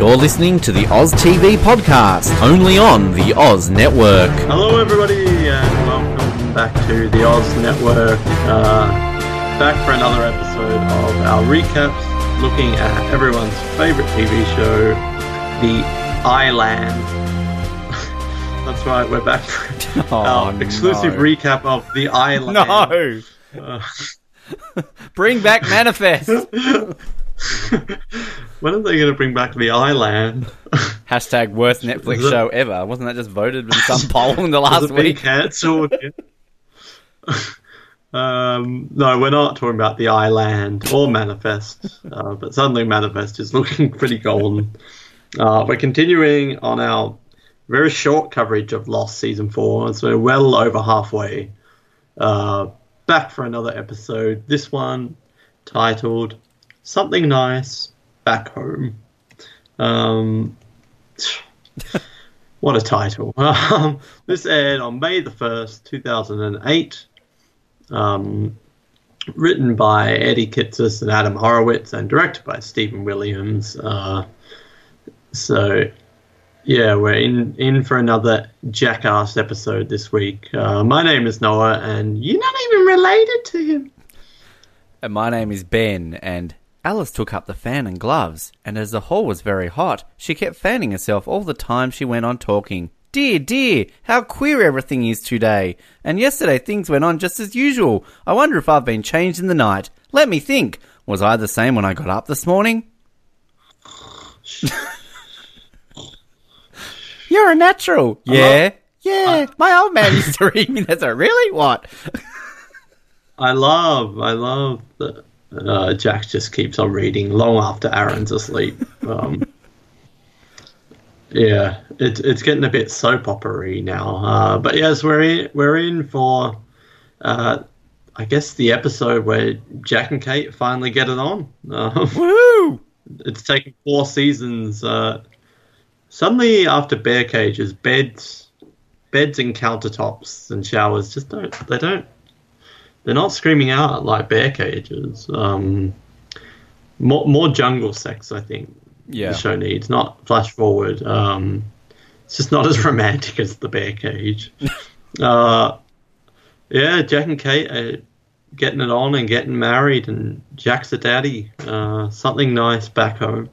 You're listening to the Oz TV podcast, only on the Oz Network. Hello, everybody, and welcome back to the Oz Network. Uh, back for another episode of our recaps, looking at everyone's favorite TV show, The Island. That's right, we're back for Oh, our exclusive no. recap of The Island. No! Uh, Bring back Manifest! when are they going to bring back The Island? Hashtag worst Netflix show ever. Wasn't that just voted in some poll in the last week? cancelled? um, no, we're not talking about the Island or Manifest, uh, but suddenly Manifest is looking pretty golden. Uh, we're continuing on our very short coverage of Lost season four, so we're well over halfway. Uh, back for another episode. This one titled "Something Nice Back Home." Um, what a title. Um, this aired on May the 1st, 2008. Um, written by Eddie Kitsis and Adam Horowitz and directed by Stephen Williams. Uh, so, yeah, we're in, in for another Jackass episode this week. Uh, my name is Noah, and you're not even related to him. And my name is Ben, and Alice took up the fan and gloves, and as the hall was very hot, she kept fanning herself all the time she went on talking. Dear, dear, how queer everything is today. And yesterday things went on just as usual. I wonder if I've been changed in the night. Let me think. Was I the same when I got up this morning? You're a natural. Yeah. Yeah. My old man used to read me that. So really? What? I love, I love that uh, Jack just keeps on reading long after Aaron's asleep. Um, yeah, it's it's getting a bit soap opery now. Uh, but yes, we're in we're in for, uh, I guess the episode where Jack and Kate finally get it on. Um, Woo! it's taken four seasons. Uh, suddenly, after bear cages, beds, beds and countertops and showers just don't. They don't. They're not screaming out like bear cages. Um, more more jungle sex, I think. Yeah. The show needs not flash forward. Um, it's just not as romantic as the bear cage. uh, yeah, Jack and Kate are getting it on and getting married, and Jack's a daddy. Uh, something nice back home.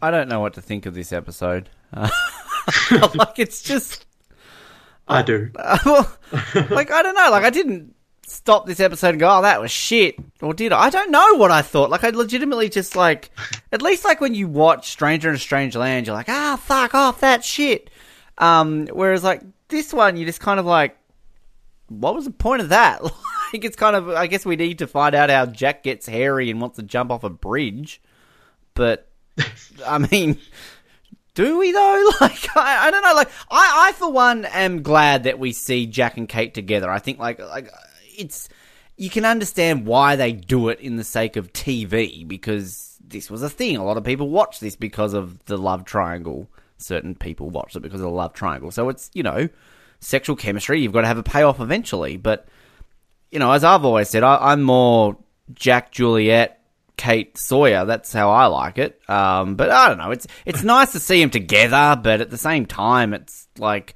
I don't know what to think of this episode. Uh, like it's just I do. well, like I don't know. Like I didn't stop this episode and go, "Oh, that was shit," or did I? I don't know what I thought. Like I legitimately just like, at least like when you watch Stranger in a Strange Land, you're like, "Ah, fuck off that shit." Um, whereas like this one, you just kind of like, what was the point of that? like it's kind of, I guess we need to find out how Jack gets hairy and wants to jump off a bridge, but I mean. Do we though? Like I, I don't know. Like I, I for one am glad that we see Jack and Kate together. I think like like it's you can understand why they do it in the sake of TV because this was a thing. A lot of people watch this because of the love triangle. Certain people watch it because of the love triangle. So it's you know sexual chemistry. You've got to have a payoff eventually. But you know, as I've always said, I, I'm more Jack Juliet Kate Sawyer. That's how I like it. Um, but I don't know. It's it's nice to see them together, but at the same time, it's like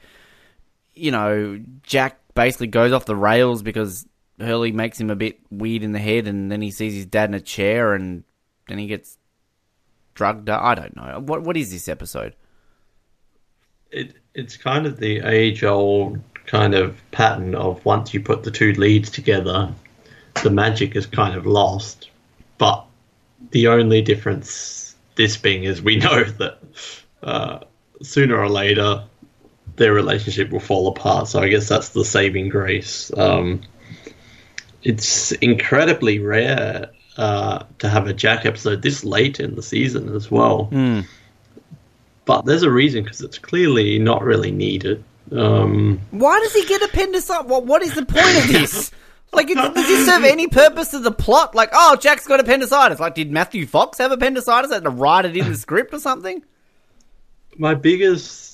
you know, Jack basically goes off the rails because Hurley makes him a bit weird in the head, and then he sees his dad in a chair, and then he gets drugged. I don't know. What what is this episode? It it's kind of the age old kind of pattern of once you put the two leads together, the magic is kind of lost. But the only difference this being is we know that uh, sooner or later their relationship will fall apart. So I guess that's the saving grace. Um, it's incredibly rare uh, to have a Jack episode this late in the season as well. But there's a reason because it's clearly not really needed. Um, Why does he get appendicitis? What what is the point of this? Like, it, does this serve any purpose to the plot? Like, oh, Jack's got appendicitis. Like, did Matthew Fox have appendicitis? Had to write it in the script or something? my biggest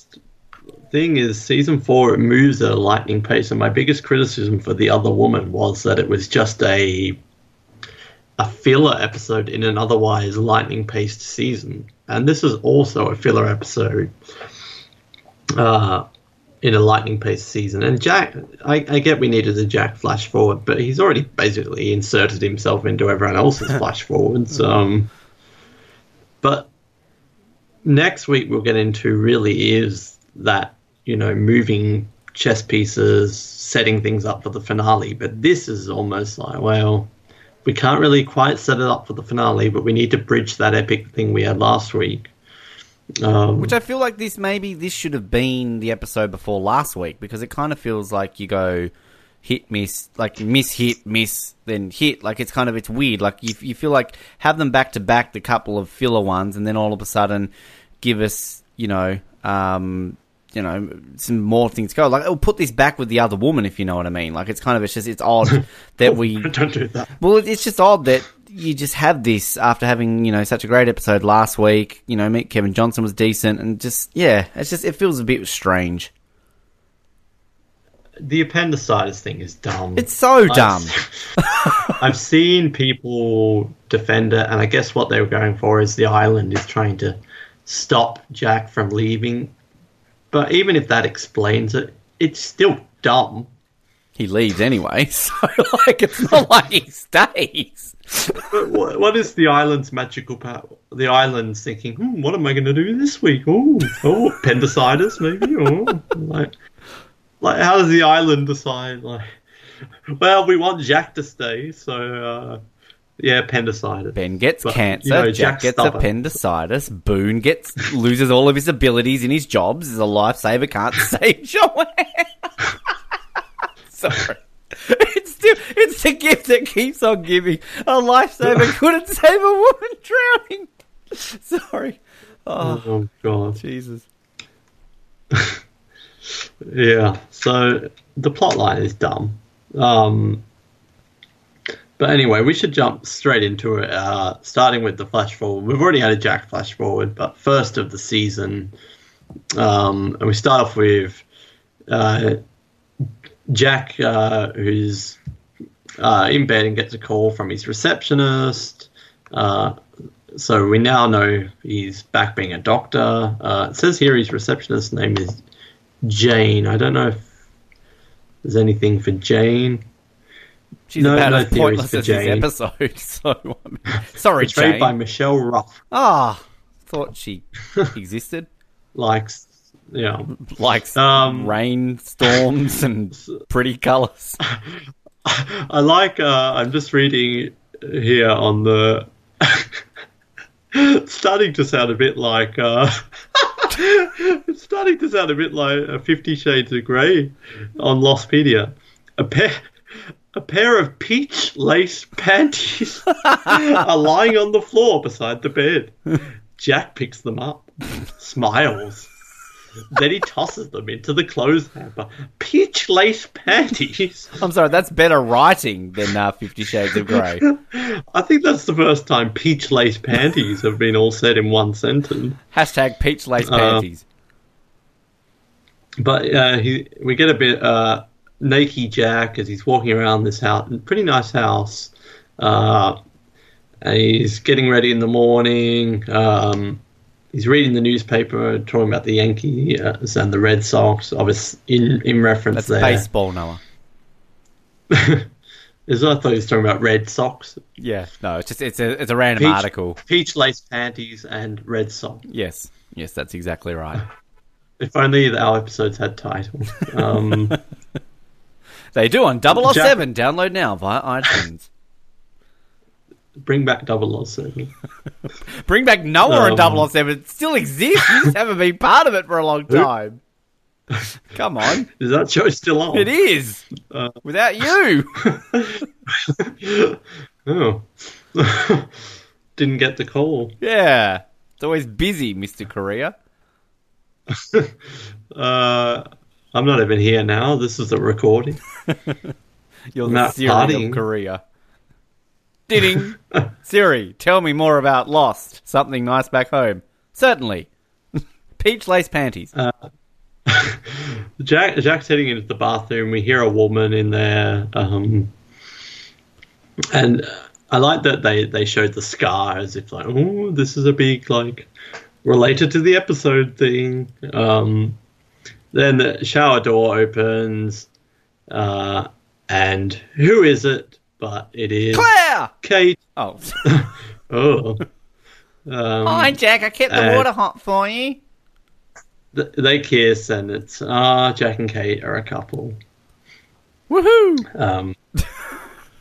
thing is season four it moves at a lightning pace, and my biggest criticism for the other woman was that it was just a a filler episode in an otherwise lightning paced season. and this is also a filler episode uh, in a lightning paced season. And Jack, I, I get we needed a Jack flash forward, but he's already basically inserted himself into everyone else's flash forwards. Um, but next week we'll get into really is that you know moving chess pieces, setting things up for the finale. But this is almost like well. We can't really quite set it up for the finale, but we need to bridge that epic thing we had last week. Um, Which I feel like this maybe this should have been the episode before last week because it kind of feels like you go hit miss like miss hit miss then hit like it's kind of it's weird like you you feel like have them back to back the couple of filler ones and then all of a sudden give us you know um you know some more things go like it'll put this back with the other woman if you know what I mean like it's kind of it's just it's odd that we don't do that. well, it's just odd that you just have this after having you know such a great episode last week. You know, meet Kevin Johnson was decent, and just yeah, it's just it feels a bit strange. The appendicitis thing is dumb. It's so dumb. I've, I've seen people defend it, and I guess what they were going for is the island is trying to stop Jack from leaving. But even if that explains it, it's still dumb. He leaves anyway, so like it's not like he stays. But what, what is the island's magical power? The island's thinking, hmm, what am I going to do this week? Oh, oh, appendicitis maybe. Oh, like, like how does the island decide? Like, well, we want Jack to stay, so uh, yeah, appendicitis. Ben gets But, cancer. you know, Jack Jack's gets appendicitis. Boone gets loses all of his abilities in his jobs. Is a lifesaver. Can't save Joanne. Sorry. It's still it's the gift that keeps on giving. A lifesaver couldn't save a woman drowning. Sorry. Oh, Oh god. Jesus. Yeah. So the plot line is dumb. Um, but anyway, we should jump straight into it. Uh, starting with the flash forward. We've already had a Jack flash forward, but first of the season, um, and we start off with uh, Jack, uh, who's uh, in bed and gets a call from his receptionist. Uh, so we now know he's back being a doctor. Uh, it says here his receptionist's name is Jane. I don't know if there's anything for Jane. She's No- about no as pointless as this episode. So I mean, sorry, Portrayed Jane. by Michelle Ruff. Ah, thought she existed. Likes, you know, Like Um, rain, storms, and pretty colours. I like. Uh, I'm just reading here on the. starting to sound a bit like. Uh, it's starting to sound a bit like uh, Fifty Shades of Grey on Lostpedia. A pair. A pair of peach lace panties are lying on the floor beside the bed. Jack picks them up, smiles. Then he tosses them into the clothes hamper. Peach lace panties. I'm sorry, that's better writing than uh, Fifty Shades of Grey. I think that's the first time peach lace panties have been all said in one sentence. Hashtag peach lace Uh, panties. But uh, he, we get a bit naked Jack as he's walking around this house, pretty nice house. Uh, and he's getting ready in the morning. Um, he's reading the newspaper, talking about the Yankees and the Red Sox. Obviously, in in reference That's there. baseball, Noah. Is I thought he was talking about Red Sox, Yeah, no, it's just it's a it's a random Peach- article. peach lace panties, and Red Sox. Yes, yes, that's exactly right. If only our episodes had titles. Um, They do on 007. Download now via iTunes. bring back 007. Bring back Noah Um, and 007. It still exists. You just haven't been part of it for a long time. Come on. Is that show still on? It is. Uh, Without you. oh. Didn't get the call. Yeah. It's always busy, Mr. Korea. Uh, I'm not even here now. This is a recording. You're the Not Siri partying. of Korea. Ding. Siri, tell me more about Lost. Something nice back home. Certainly. Peach lace panties. Jack, Jack's heading into the bathroom. We hear a woman in there. Um, and I like that they, they showed the scar as if, like, oh, this is a big, like, related to the episode thing. Um, then the shower door opens, uh, and who is it? But it is Claire! Kate. Oh. Oh. Um, Hi, Jack. I kept the uh, water hot for you. th- they kiss, and it's ah, Jack and Kate are a couple. Woohoo! Um,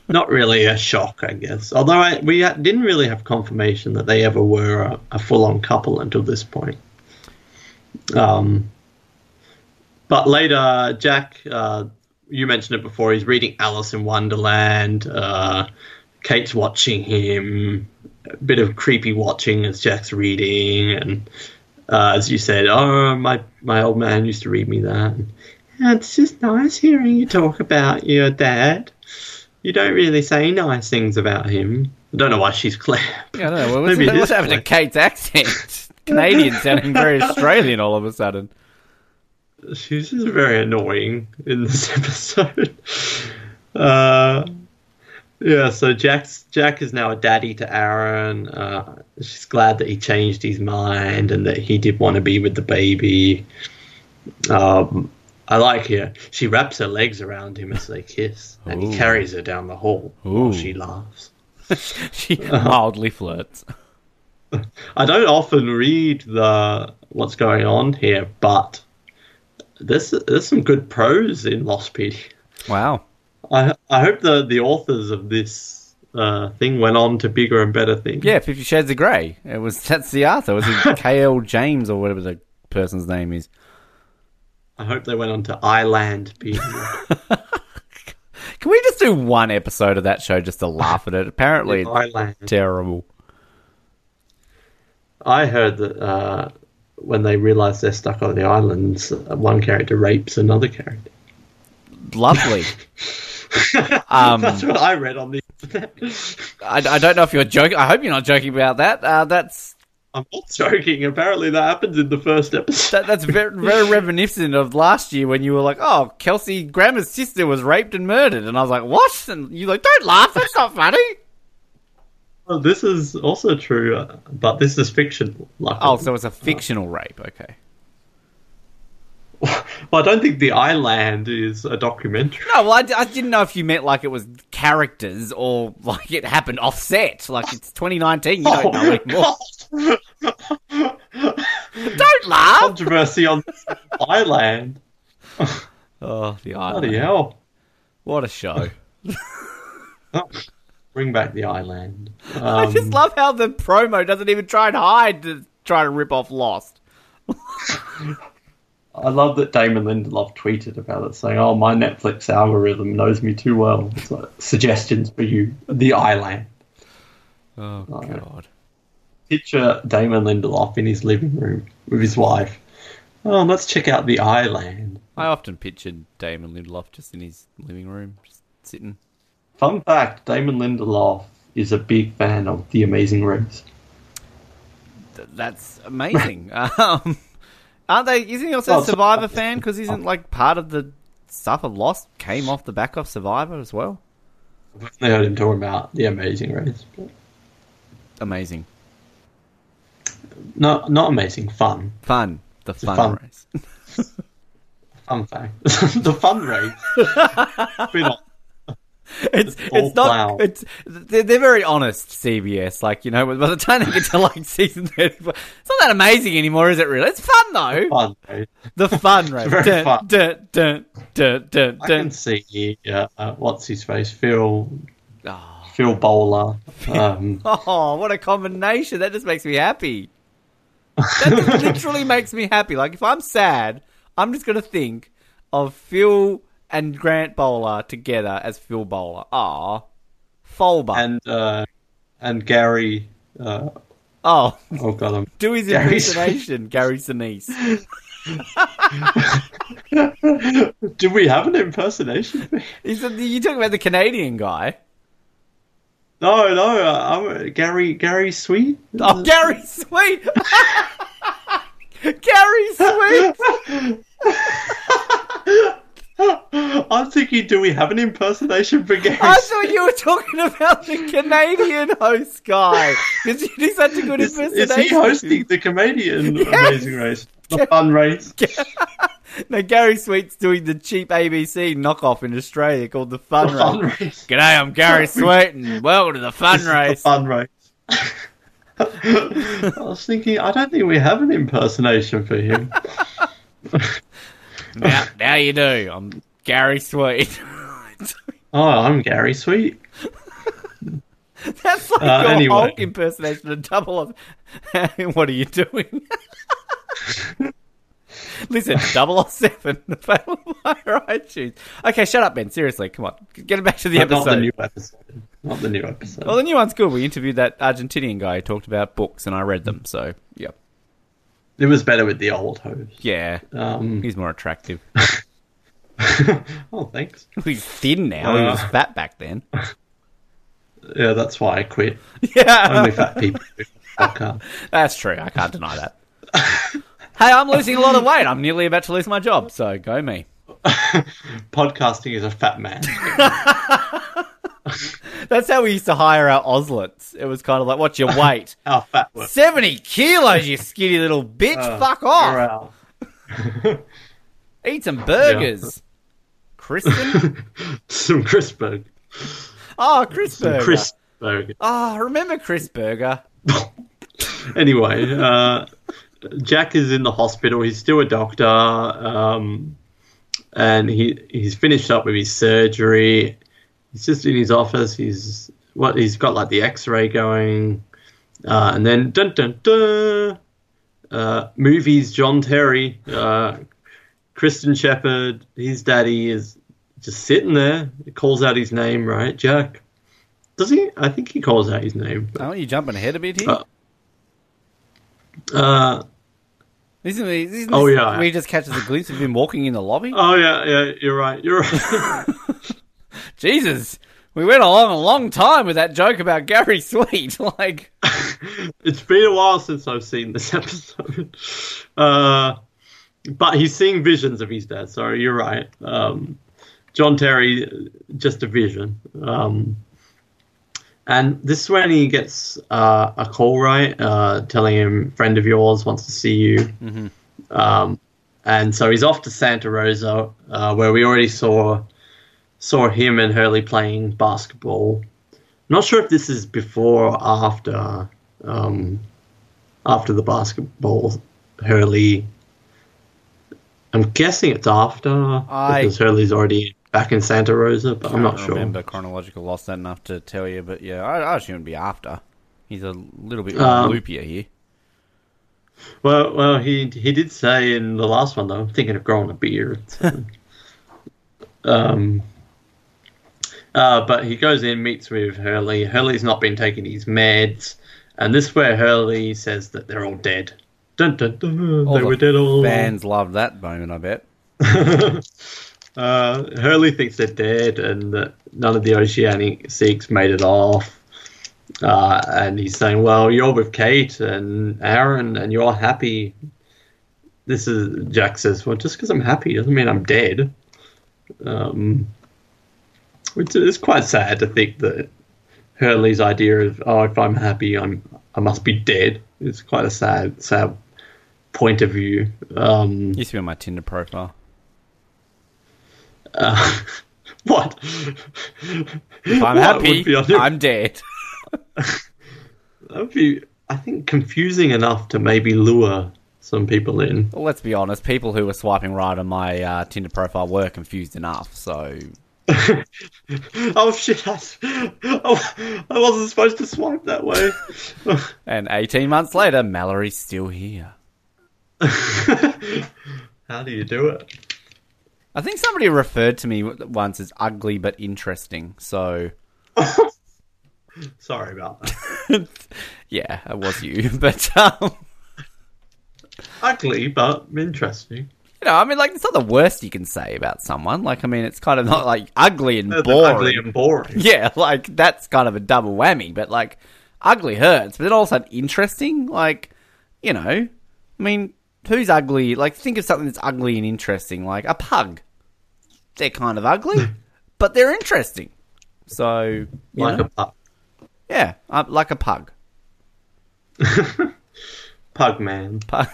not really a shock, I guess. Although I, we didn't really have confirmation that they ever were a, a full-on couple until this point. Um, but later, Jack, uh, you mentioned it before. He's reading Alice in Wonderland. Uh, Kate's watching him. A bit of creepy watching as Jack's reading, and uh, as you said, oh, my my old man used to read me that. "Yeah, It's just nice hearing you talk about your dad. You don't really say nice things about him. I don't know why she's Claire. I don't know. What's, Maybe it what's is happened to Kate's accent? Canadian sounding very Australian all of a sudden. She's just very annoying in this episode. Uh, yeah, so Jack's Jack is now a daddy to Aaron. Uh, she's glad that he changed his mind and that he did want to be with the baby. Um, I like her. She wraps her legs around him as they kiss, and Ooh. he carries her down the hall Ooh. while she laughs. She mildly flirts. I don't often read the what's going on here, but there's there's some good prose in Lostpedia. Wow. I I hope the the authors of this uh, thing went on to bigger and better things. Yeah, Fifty Shades of Grey. It was that's the author. Was it K.L. James or whatever the person's name is? I hope they went on to Island Pity. Can we just do one episode of that show just to laugh at it? Apparently, it's Island. terrible. I heard that uh, when they realise they're stuck on the islands, one character rapes another character. Lovely. Um, That's what I read on the internet. I, I don't know if you're joking. I hope you're not joking about that. Uh, that's I'm not joking. Apparently, that happens in the first episode. that, that's very, very reminiscent of last year when you were like, "Oh, Kelsey Grammer's sister was raped and murdered," and I was like, "What?" And you're like, "Don't laugh. That's not funny." Well, this is also true, uh, but this is fiction. Luckily. Oh, so it's a fictional rape. Okay. well, I don't think the Island is a documentary. No, well, I, d- I didn't know if you meant like it was characters or like it happened offset. Like it's 2019, you don't know anymore. Don't laugh. Controversy on Island. Oh, the Bloody island. hell! What a show. Bring back the Island. I Um, just love how the promo doesn't even try and hide to try to rip off Lost. I love that Damon Lindelof tweeted about it, saying, "Oh, my Netflix algorithm knows me too well. It's like, suggestions for you: The Island." Oh, Right. God. Picture Damon Lindelof in his living room with his wife. Oh, let's check out the Island. I often pictured Damon Lindelof just in his living room, just sitting. Fun fact: Damon Lindelof is a big fan of The Amazing Race. Th- that's amazing. um, aren't they? Isn't he also Oh, a Survivor fan? Because isn't like part of the stuff of Lost came off the back of Survivor as well? I've heard him talking about The Amazing Race. But Amazing, not not amazing, fun. fun, the fun, fun. race. Fun fact: the fun race. Been on- It's it's not. clown. It's they're, they're very honest. CBS, like you know, by the time they get to like season thirty, it's not that amazing anymore, is it? Really, it's fun though. fun race. The fun race. Very dun, fun. Dun, dun, dun, dun, I can see uh, uh, what's his face, Phil Oh. Phil Bowler. Um, Oh, what a combination! That just makes me happy. That literally makes me happy. Like if I'm sad, I'm just gonna think of Phil and Grant Bowler together as Phil Bowler. Ah, Folber. and uh, and Gary. Uh, oh, oh god, I'm do his impersonation, Gary Sinise. Do we have an impersonation? He's a, you talking about the Canadian guy? no, no. Uh, I'm Gary. Gary Sweet. Oh, Gary Sweet. Gary Sweet. I'm thinking, do we have an impersonation for Gary? I thought you were talking about the Canadian host guy because you do such a good is, impersonation. is he hosting the Canadian Amazing Race? The fun race? No, Gary Sweet's doing the cheap ABC knockoff in Australia called the Fun The Race. fun race. G'day, I'm Gary Sweet, and welcome to the Fun This is the Race. fun race. I was thinking, I don't think we have an impersonation for him. Now, now you do. I'm Gary Sweet. Oh, I'm Gary Sweet. That's like Uh, your anyway. Hulk impersonation, a double of. what are you doing? Listen, 007, available via iTunes. Okay, shut up, Ben. Seriously, come on. Get it back to the But not episode. the new episode. Not the new episode. well, the new one's good. We interviewed that Argentinian guy who talked about books, and I read them, so, yeah. It was better with the old host. Yeah, Um, he's more attractive. oh, thanks. He's thin now. he was Uh. fat back then. Yeah, that's why I quit. Yeah. Only fat people podcast. That's true. I can't deny that. hey, I'm losing a lot of weight. I'm nearly about to lose my job, so go me. Podcasting is a fat man. That's how we used to hire our Oslets. It was kind of like, what's your weight? How fat we're 70 kilos, you skinny little bitch. Uh, Fuck off. Eat some burgers. Kristen? Some crisp burger. Oh, Chris Burger. crisp burger. Oh, remember Chris Burger? Anyway, uh, Jack is in the hospital. He's still a doctor, um, and he he's finished up with his surgery. He's just in his office. He's what he's got like the X-ray going, uh, and then dun dun dun. Uh, movies. John Terry, uh, Christian Shephard. his daddy is just sitting there. He calls out his name, right, Jack? Does he? I think he calls out his name. Aren't you jumping ahead a bit here? Uh, Uh, isn't, he- isn't oh, this yeah. he just catches a glimpse of him walking in the lobby? Oh yeah, yeah, you're right. You're right. Jesus, we went along a long time with that joke about Gary Sweet. like, it's been a while since I've seen this episode. Uh, but he's seeing visions of his dad. Sorry, you're right. Um, John Terry, just a vision. Um, and this is when he gets uh, a call, right? Uh, telling him, friend of yours wants to see you. Um, and so he's off to Santa Rosa, uh, where we already saw saw him and Hurley playing basketball. Not sure if this is before or after um, after the basketball. Hurley. I'm guessing it's after I- because Hurley's already back in Santa Rosa, but I'm not sure. remember chronological loss that enough to tell you, but yeah, I, I assume it'd be after. He's a little bit Um, loopier here. Well, well, he he did say in the last one though, I'm thinking of growing a beard. So. um, uh, but he goes in, meets with Hurley. Hurley's not been taking his meds, and this is where Hurley says that they're all dead. Dun, dun, dun, All they the were dead all along. Fans loved that moment, I bet. uh, Hurley thinks they're dead and that none of the Oceanic Six made it off. Uh, and he's saying, "Well, you're with Kate and Aaron, and you're happy." This is Jack says, "Well, just because I'm happy doesn't mean I'm dead." Um, which is quite sad to think that Hurley's idea of, "Oh, if I'm happy, I'm I must be dead," is quite a sad, sad point of view. Um, Used to be on my Tinder profile. Uh, what? If I'm What happy, would be on your- I'm dead. That would be, I think, confusing enough to maybe lure some people in. Well, let's be honest. People who were swiping right on my uh, Tinder profile were confused enough. So oh shit! I, oh, I wasn't supposed to swipe that way. And 18 months later, Mallory's still here. How do you do it? I think somebody referred to me once as ugly but interesting. So, Sorry about that. yeah, it was you. But, um, Ugly, but interesting. You know, I mean, like, it's not the worst you can say about someone. Like, I mean, it's kind of not like ugly and boring. Ugly and boring. Yeah, like, that's kind of a double whammy. But, like, ugly hurts. But then also interesting. Like, you know, I mean, who's ugly? Like, think of something that's ugly and interesting. Like, a pug. they're kind of ugly, but they're interesting. So, you like know, a pug, yeah, uh, like a pug. pug man. Pug,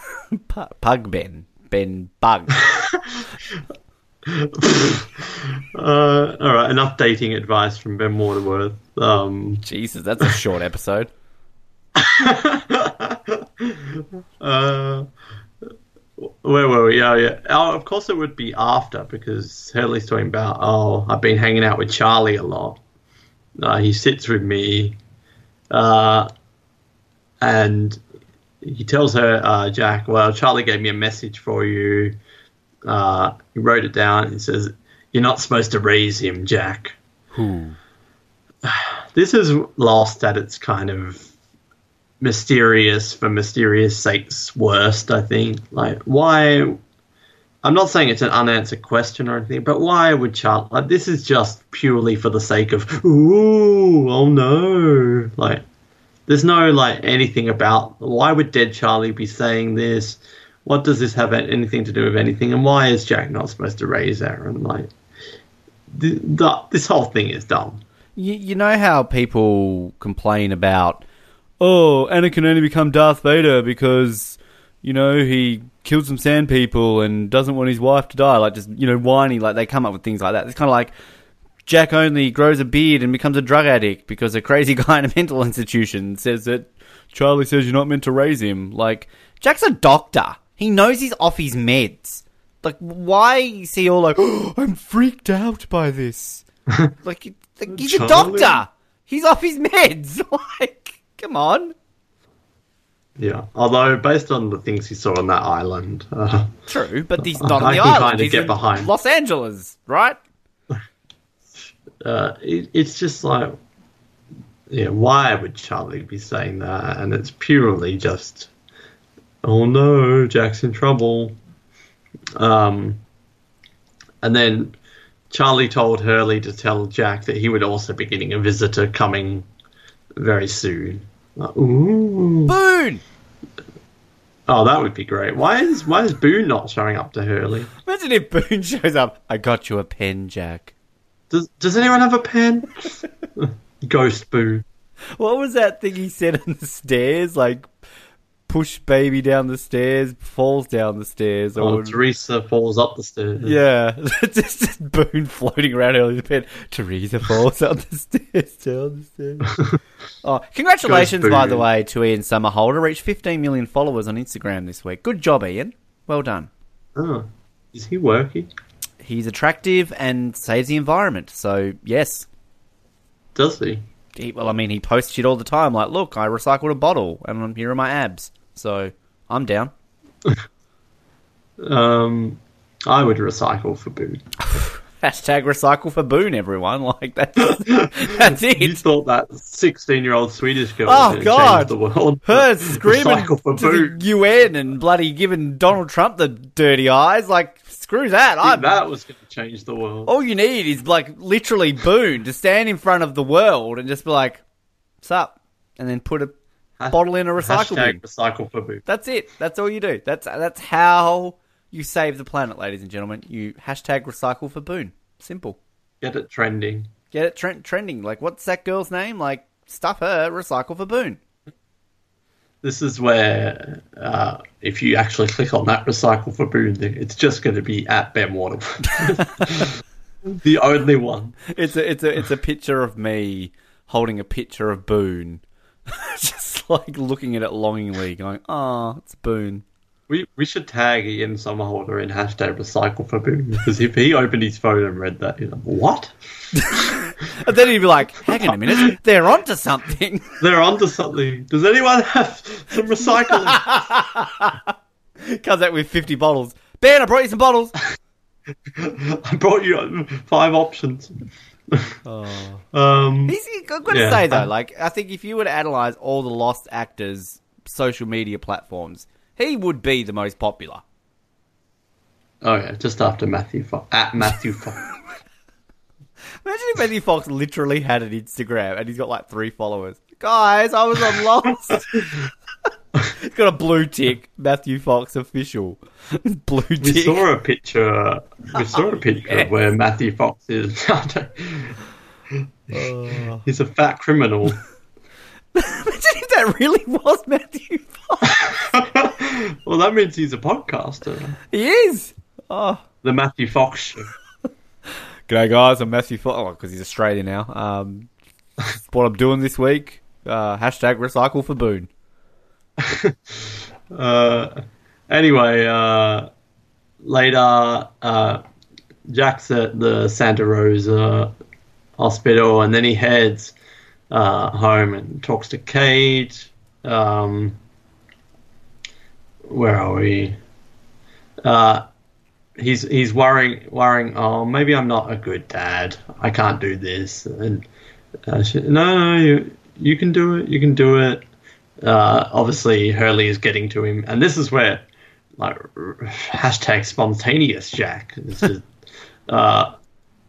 pug, pug Ben. Ben Bug. Uh, all right, enough dating advice from Ben Waterworth. Um, Jesus, that's a short episode. uh, where were we? Oh, yeah. Oh, of course, it would be after because Hurley's talking about, oh, I've been hanging out with Charlie a lot. Uh, he sits with me, uh, and he tells her, uh, Jack, well, Charlie gave me a message for you. Uh, he wrote it down. He says, You're not supposed to raise him, Jack. Who? This is lost at its kind of mysterious for mysterious sake's worst, I think. Like, why? I'm not saying it's an unanswered question or anything, but why would Charlie? Like, this is just purely for the sake of, ooh, oh no. Like, there's no, like, anything about why would dead Charlie be saying this? What does this have anything to do with anything? And why is Jack not supposed to raise Aaron? Like, th- th- this whole thing is dumb. You, you know how people complain about, oh, Anakin can only become Darth Vader because, you know, he killed some sand people and doesn't want his wife to die. Like, just, you know, whiny. Like, they come up with things like that. It's kind of like Jack only grows a beard and becomes a drug addict because a crazy guy in a mental institution says that Charlie says you're not meant to raise him. Like, Jack's a doctor. He knows he's off his meds. Like, why is he all like, oh, I'm freaked out by this? like, like, he's a Charlie? doctor. He's off his meds. like, come on. Yeah, although based on the things he saw on that island, uh, True, but he's not on I the can island. kinda He's get in behind. Los Angeles, right? Uh, it, it's just like, yeah, why would Charlie be saying that? And it's purely just, oh no, Jack's in trouble. Um, and then Charlie told Hurley to tell Jack that he would also be getting a visitor coming very soon. Like, ooh. Boone! Oh, that would be great. Why is why is Boone not showing up to Hurley? Imagine if Boone shows up. I got you a pen, Jack. Does Does anyone have a pen? Ghost Boone. What was that thing he said on the stairs? Like, push baby down the stairs, falls down the stairs, or Oh, Teresa falls up the stairs. yeah, just, just Boone floating around early the pen. Teresa falls up the stairs, down the stairs. oh, congratulations, by the way, to Ian Somerhalder. Reached 15 million followers on Instagram this week. Good job, Ian. Well done. Oh, is he working? He's attractive and saves the environment. So yes, Does he? he, well, I mean, he posts shit all the time. Like, look, I recycled a bottle, and here are my abs. So I'm down. Um, I would recycle for Boone. Hashtag recycle for Boone, everyone. Like that's that's it. You thought that sixteen-year-old Swedish girl Oh, was going to God. the world? Her screaming for to Boone. the UN and bloody giving Donald Trump the dirty eyes. Like, screw that. I that was going to change the world. all you need is like literally Boone to stand in front of the world and just be like, "What's up?" and then put a bottle in a recycle Hashtag bin. recycle for Boone. That's it. That's all you do. That's that's how you save the planet, ladies and gentlemen. You hashtag recycle for Boone. Simple. Get it trending. Get it trend- trending. Like, what's that girl's name? Like, stuff her. Recycle for Boone. This is where, uh, if you actually click on that recycle for Boone it's just going to be at Ben Waterworth. the only one. It's a it's a it's a picture of me holding a picture of Boone, just like looking at it longingly, going, "Ah, it's Boone." We we should tag Ian Somerhalder in hashtag recycle for Boone because if he opened his phone and read that, he'd like, what? And then he'd be like, "Hang on a minute, they're onto something." They're onto something. Does anyone have some recycling? Comes out with fifty bottles. Ben, I brought you some bottles. I brought you five options. Um, He's, I've got to Yeah. say though, like I think if you were to analyze all the lost actors' social media platforms, he would be the most popular. oh yeah, just after Matthew Fox. at Matthew Fox. Imagine if Matthew Fox literally had an Instagram and he's got like three followers. Guys, I was on Lost. It's got a blue tick. Matthew Fox official. blue tick. We saw a picture. We saw a picture of where Matthew Fox is. Oh. He's a fat criminal. Imagine if that really was Matthew Fox. Well, that means he's a podcaster. He is. Oh. The Matthew Fox Show. G'day guys, I'm Matthew Fox. Oh, because he's Australian now. Um, what I'm doing this week. Uh, hashtag recycle for Boone. Uh, anyway, uh, later, uh, Jack's at the Santa Rosa hospital, and then he heads uh, home and talks to Kate. Um, where are we? Uh, he's he's worrying worrying. Oh, maybe I'm not a good dad. I can't do this. And uh, she, no, no, you you can do it. You can do it uh, obviously Hurley is getting to him, and this is where like hashtag spontaneous Jack is, uh,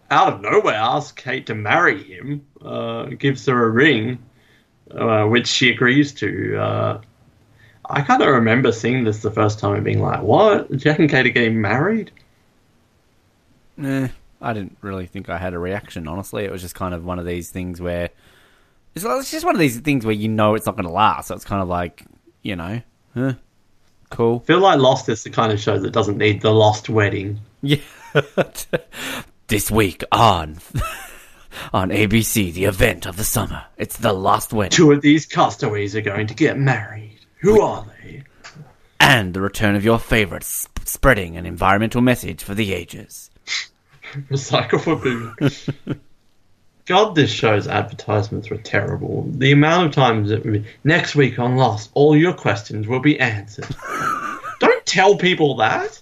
out of nowhere asks Kate to marry him, uh, gives her a ring, uh, which she agrees to. I kind of remember seeing this the first time and being like, "What? Jack and Kate are getting married?" Eh, I didn't really think I had a reaction, honestly. It was just kind of one of these things where. It's, it's just one of these things where you know it's not going to last. So it's kind of like, you know, huh, cool. I feel like Lost is the kind of show that doesn't need the Lost wedding. Yeah. this week on on ABC, the event of the summer. It's the last wedding Two of these castaways are going to get married. Who are they? and the return of your favorite, sp- spreading an environmental message for the ages. Recycle for. God, this show's advertisements were terrible. The amount of times it would be next week on Lost, all your questions will be answered. Don't tell people that.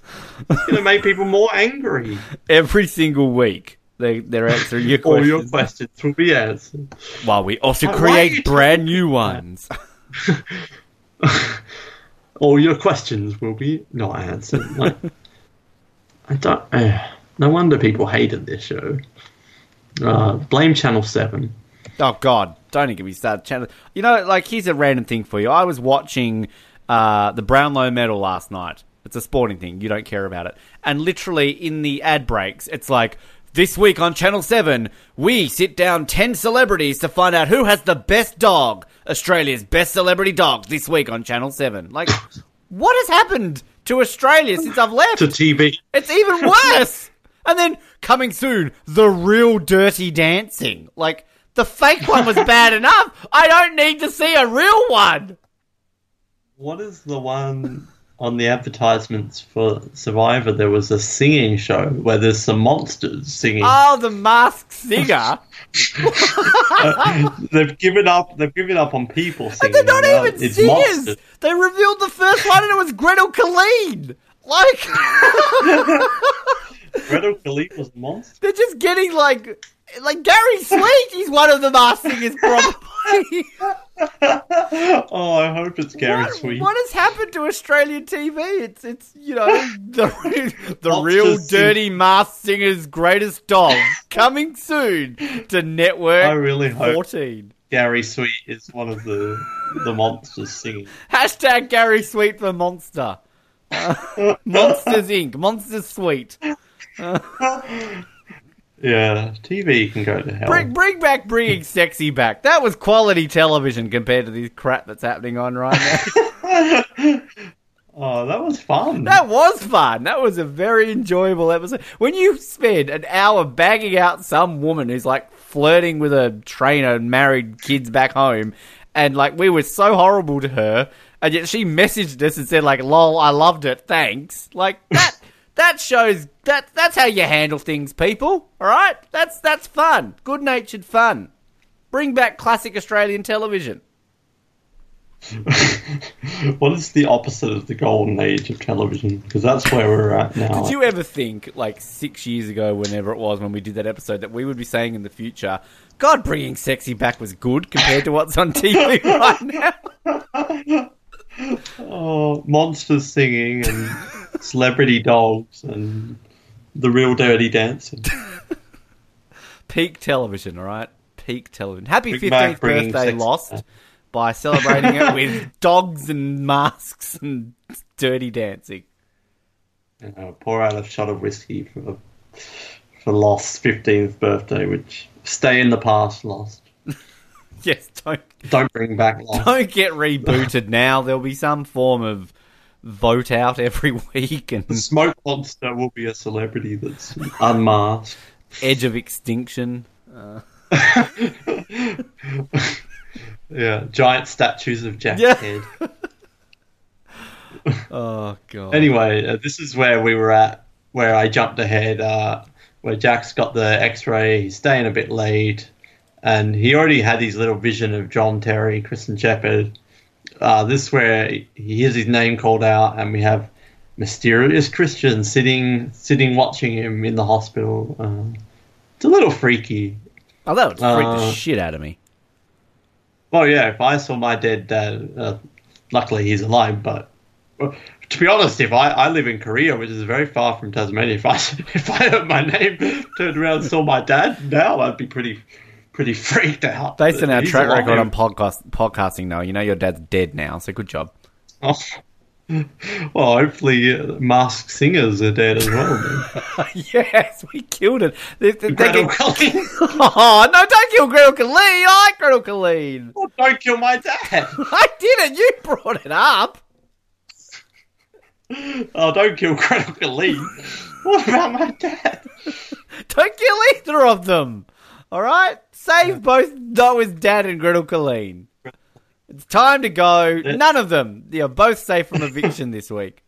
It's going to make people more angry. Every single week, they they're answering your questions. All your questions will be answered. while we also create brand new ones. All your questions will be not answered. Like, I don't. Uh, no wonder people hated this show. Uh, blame Channel Seven. Oh God! Don't even get me started. Channel. You know, like here's a random thing for you. I was watching uh, the Brownlow Medal last night. It's a sporting thing. You don't care about it. And literally in the ad breaks, it's like this week on Channel Seven, we sit down ten celebrities to find out who has the best dog. Australia's best celebrity dog this week on Channel Seven. Like, what has happened to Australia since I've left? To TV. It's even worse. and then coming soon, the real dirty dancing. Like the fake one was bad enough. I don't need to see a real one. What is the one on the advertisements for Survivor? There was a singing show where there's some monsters singing. Oh, the masked singer. they've given up. They've given up on people singing. They're not now even it's singers. monsters. They revealed the first one and it was Gretel Killeen. Like Gretel Khalifa was a monster. they're just getting like like Gary Sweet. He's one of the masked singers probably. oh, I hope it's Gary what, Sweet. what has happened to Australian TV? It's it's you know the the real sing- dirty masked singer's greatest dog coming soon to network. I really hope fourteen. Gary Sweet is one of the the monsters singing. Hashtag Gary Sweet for Monster. Uh, Monsters Inc. Monsters Sweet. Yeah, TV can go to hell. Bring bring back bringing sexy back. That was quality television compared to this crap that's happening on right now. oh, that was fun. That was fun. That was a very enjoyable episode. When you spend an hour bagging out some woman who's like flirting with a trainer and married kids back home, and like we were so horrible to her, and yet she messaged us and said like, "Lol, I loved it, thanks." Like that. That shows that that's how you handle things, people. All right, that's that's fun, good natured fun. Bring back classic Australian television. what is the opposite of the golden age of television? Because that's where we're at now. Did you ever think, like six years ago, whenever it was when we did that episode, that we would be saying in the future, God, bringing sexy back was good compared to what's on TV right now? Oh, monsters singing and celebrity dogs and the real dirty dancing. Peak television, all right? Peak television. Happy Big 15th bringing birthday, Lost. back. by celebrating it with dogs and masks and dirty dancing. You uh, know, pour out a shot of whiskey for for Lost's fifteenth birthday, which stay in the past, Lost. Yes, don't Don't bring back Lost. don't get rebooted now. There'll be some form of vote out every week The and smoke monster will be a celebrity that's unmasked. edge of extinction. Yeah, giant statues of Jack's Yeah. head. Oh god. Anyway, uh, this is where we were at, where I jumped ahead, uh, where Jack's got the X-ray. He's staying a bit late, and he already had his little vision of John Terry, Christian Shephard. Uh, this is where he hears his name called out, and we have mysterious Christian sitting, sitting watching him in the hospital. Uh, it's a little freaky. Oh, that would freak the Uh, shit out of me. Well, yeah, if I saw my dead dad, uh, luckily he's alive, but to be honest, if I, I live in Korea, which is very far from Tasmania, if I if I heard my name, turned around and saw my dad now, I'd be pretty pretty freaked out. Based on our track alive. record on podcast podcasting, though, you know your dad's dead now, so good job. Oh. Well, hopefully, uh, masked singers are dead as well. yes, we killed it. They, they, they get- oh no! Don't kill Gretel Killeen. I like Gretel Killeen. Oh, don't kill my dad. I didn't. You brought it up. Oh, don't kill Gretel Killeen. What about my dad? Don't kill either of them. All right, save both Noah's dad and Gretel Killeen. It's time to go. None of them. You're both safe from eviction this week.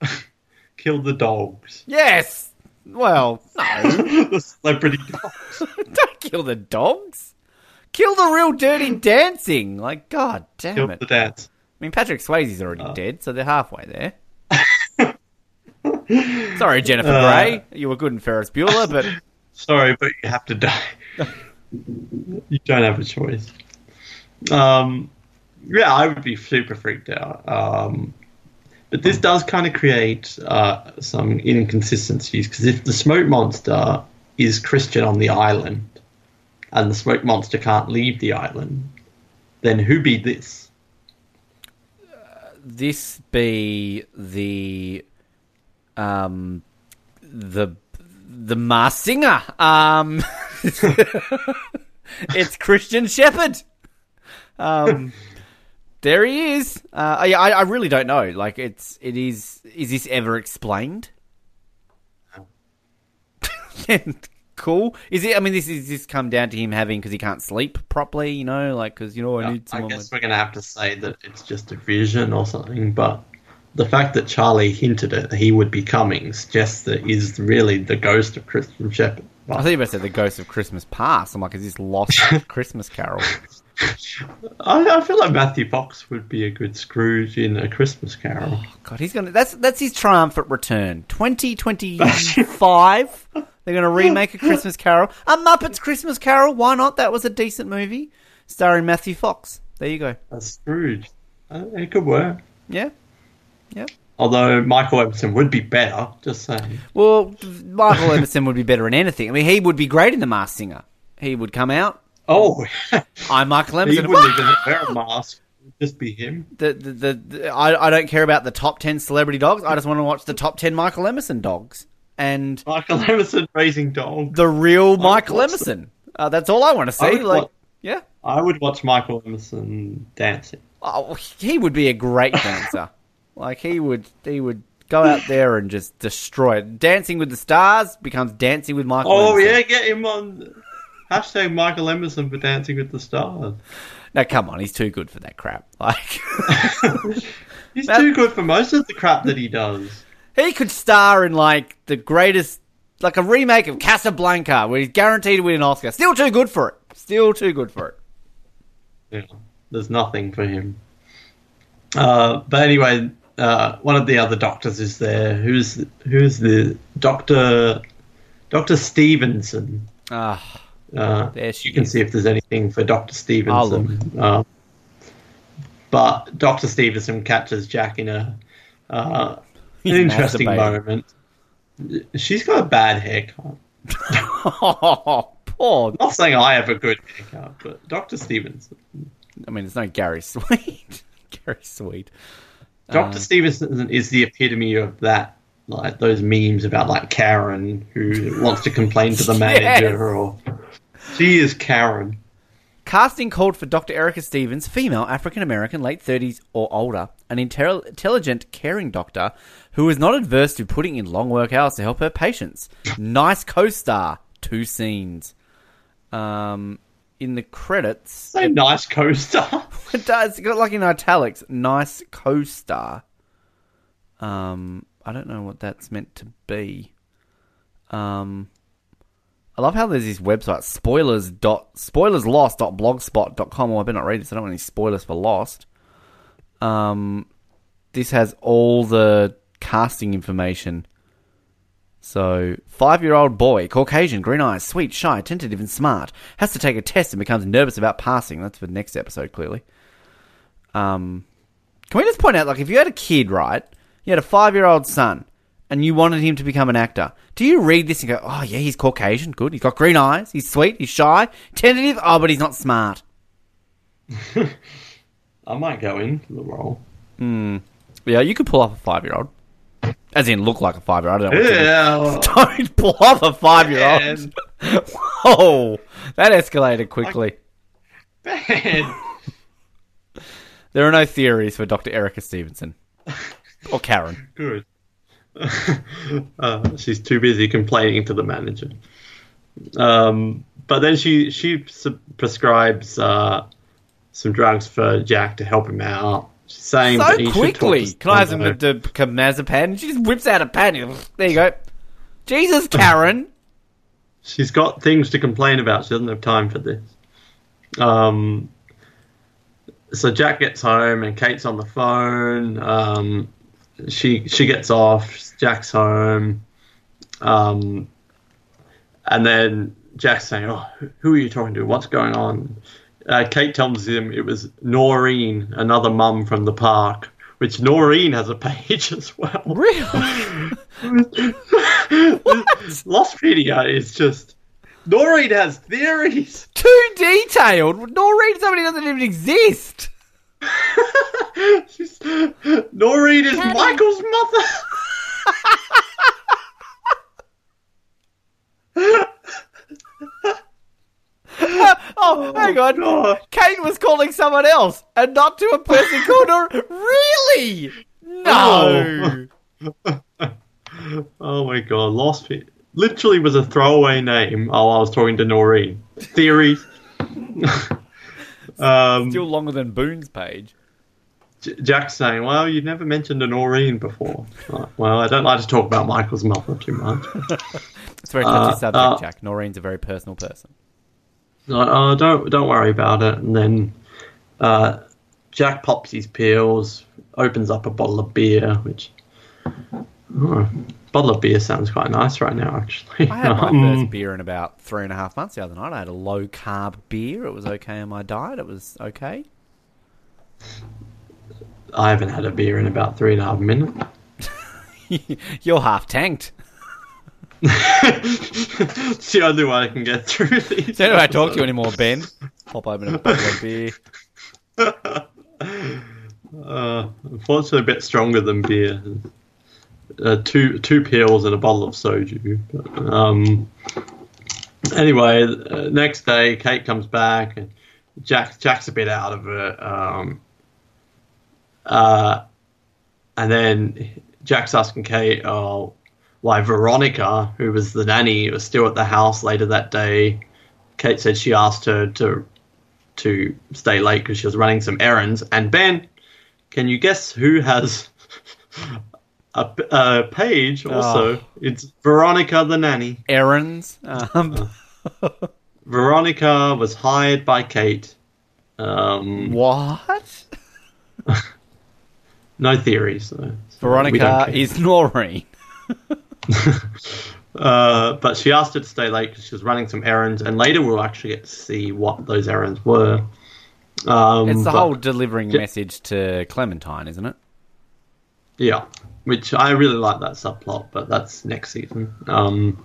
Kill the dogs. Yes. Well, no. the celebrity dogs. Don't kill the dogs. Kill the real dirty dancing. Like, god damn Kill it. the dads. I mean, Patrick Swayze's already Uh. dead, so they're halfway there. Sorry, Jennifer Uh. Grey. You were good in Ferris Bueller, but Sorry, but you have to die. you don't have a choice. Um, yeah, I would be super freaked out. Um, but this does kind of create uh, some inconsistencies because if the smoke monster is Christian on the island and the smoke monster can't leave the island, then who be this? this be the um the the Mars singer. Um, it's Christian Shephard. Um, there he is. Uh, I, I really don't know. Like, it's it is. Is this ever explained? cool. Is it? I mean, this is this come down to him having because he can't sleep properly. You know, like because you know I need I someone. guess with- we're going to have to say that it's just a vision or something, but the fact that Charlie hinted at he would be coming suggests that he's really the ghost of Christian Shephard. I thought you were said the ghost of Christmas past. I'm like, is this lost Christmas Carol? I, I feel like Matthew Fox would be a good Scrooge in A Christmas Carol. God, he's gonna. That's that's his triumphant return. 2025. They're gonna remake a Christmas Carol, a Muppets Christmas Carol. Why not? That was a decent movie, starring Matthew Fox. There you go. A Scrooge. Uh, it could work. Yeah, yeah. Although Michael Emerson would be better, just saying. Well, Michael Emerson would be better in anything. I mean, he would be great in The Masked Singer. He would come out. Oh, I'm Michael Emerson. he wouldn't even wear a mask. It'd just be him. the, the, the, the- I, I don't care about the top 10 celebrity dogs. I just want to watch the top 10 Michael Emerson dogs. And Michael Emerson raising dogs. the real Michael Emerson. Uh, that's all I want to see. Like, wa- yeah. I would watch Michael Emerson dancing. Oh, he would be a great dancer. Like he would, he would go out there and just destroy it. Dancing with the Stars becomes Dancing with Michael. Oh Emerson. yeah, get him on hashtag Michael Emerson for Dancing with the Stars. Now come on, he's too good for that crap. Like He's That- too good for most of the crap that he does. he could star in like the greatest, like a remake of Casablanca, where he's guaranteed to win an Oscar. Still too good for it. Still too good for it. Yeah, there's nothing for him. Uh, but anyway, uh, one of the other doctors is there. Who's who's the doctor? Doctor Stevenson. Ah, Uh, There she you can is. see if there's anything for Doctor Stevenson. Uh, but Doctor Stevenson catches Jack in a uh, an interesting moment. She's got a bad haircut. oh, poor. Not saying I have a good haircut, but Doctor Stevenson. I mean, it's no Gary Sweet. Gary Sweet. Dr. Stevenson is the epitome of that, like those memes about like Karen who wants to complain to the manager, Yes. or she is Karen. Casting called for Dr. Erica Stevens, female, African American, late 30s or older, an intel- intelligent, caring doctor who is not adverse to putting in long work hours to help her patients. Nice co star. Two scenes. Um, in the credits, So nice co-star. it does. It's got like in italics, nice co star. Um, I don't know what that's meant to be. Um, I love how there's this website spoilers dot spoilerslost dot blogspot dot com. Well, I better not read this. I don't want any spoilers for Lost. Um, this has all the casting information. So, five year old boy, Caucasian, green eyes, sweet, shy, tentative, and smart, has to take a test and becomes nervous about passing. That's for the next episode, clearly. Um, can we just point out, like, if you had a kid, right? You had a five year old son, and you wanted him to become an actor. Do you read this and go, oh, yeah, he's Caucasian, good. He's got green eyes, he's sweet, he's shy, tentative, oh, but he's not smart. I might go in for the role. Yeah, you could pull off a five year old. As in, look like a five year old. Don't know what you Yeah. Don't pull off a five year old. Man. Whoa, that escalated quickly. Man. There are no theories for Dr. Erica Stevenson or Karen. Good. uh, she's too busy complaining to the manager. Um, but then she she prescribes uh, some drugs for Jack to help him out. She's saying So that quickly. to Can I some someone. the clonazepam? She just whips out a pen. There you go. Jesus, Karen. She's got things to complain about. She doesn't have time for this. Um, so Jack gets home and Kate's on the phone. Um, she she gets off. Jack's home. Um, and then Jack's saying, "Oh, who are you talking to? What's going on?" Uh, Kate tells him it was Noreen, another mum from the park. Which Noreen has a page as well. Really? Lostpedia is just Noreen has theories. Too detailed. Noreen somebody doesn't even exist. Noreen is Michael's mother. Oh, hang on. God. Kane was calling someone else and not to a person called Nor- Really? No. Oh my god, Lostpedia literally was a throwaway name while I was talking to Noreen. Theories. um, Still longer than Boone's page. J- Jack's saying, "Well, you've never mentioned a Noreen before." Like, well, I don't like to talk about Michael's mother too much. It's a very touchy Uh, subject, uh, Jack. Noreen's a very personal person. Like, oh, don't don't worry about it. And then uh, Jack pops his pills, opens up a bottle of beer, which oh, bottle of beer sounds quite nice right now, actually. I had my Um, first beer in about three and a half months the other night. I had a low carb beer. It was okay on my diet. It was okay. I haven't had a beer in about three and a half minutes. You're half tanked. It's the only way I can get through these. Don't know I talk to you anymore, Ben. Pop open a bottle of beer. Uh, unfortunately, a bit stronger than beer. Uh, two two pills and a bottle of soju. But, um, anyway, uh, next day, Kate comes back and Jack Jack's a bit out of it. Um, uh, and then Jack's asking Kate, "Oh, why Veronica, who was the nanny, was still at the house later that day?" Kate said she asked her to to stay late because she was running some errands. And Ben, can you guess who has a, a page also? It's Veronica the nanny. Errands. Um, Veronica was hired by Kate. Um, what? no theories. though. So Veronica is Noreen. Uh, but she asked her to stay late because she was running some errands, and later we'll actually get to see what those errands were. Um, It's the but- whole delivering Ja- message to Clementine, isn't it? Yeah, which I really like that subplot, but that's next season. Um,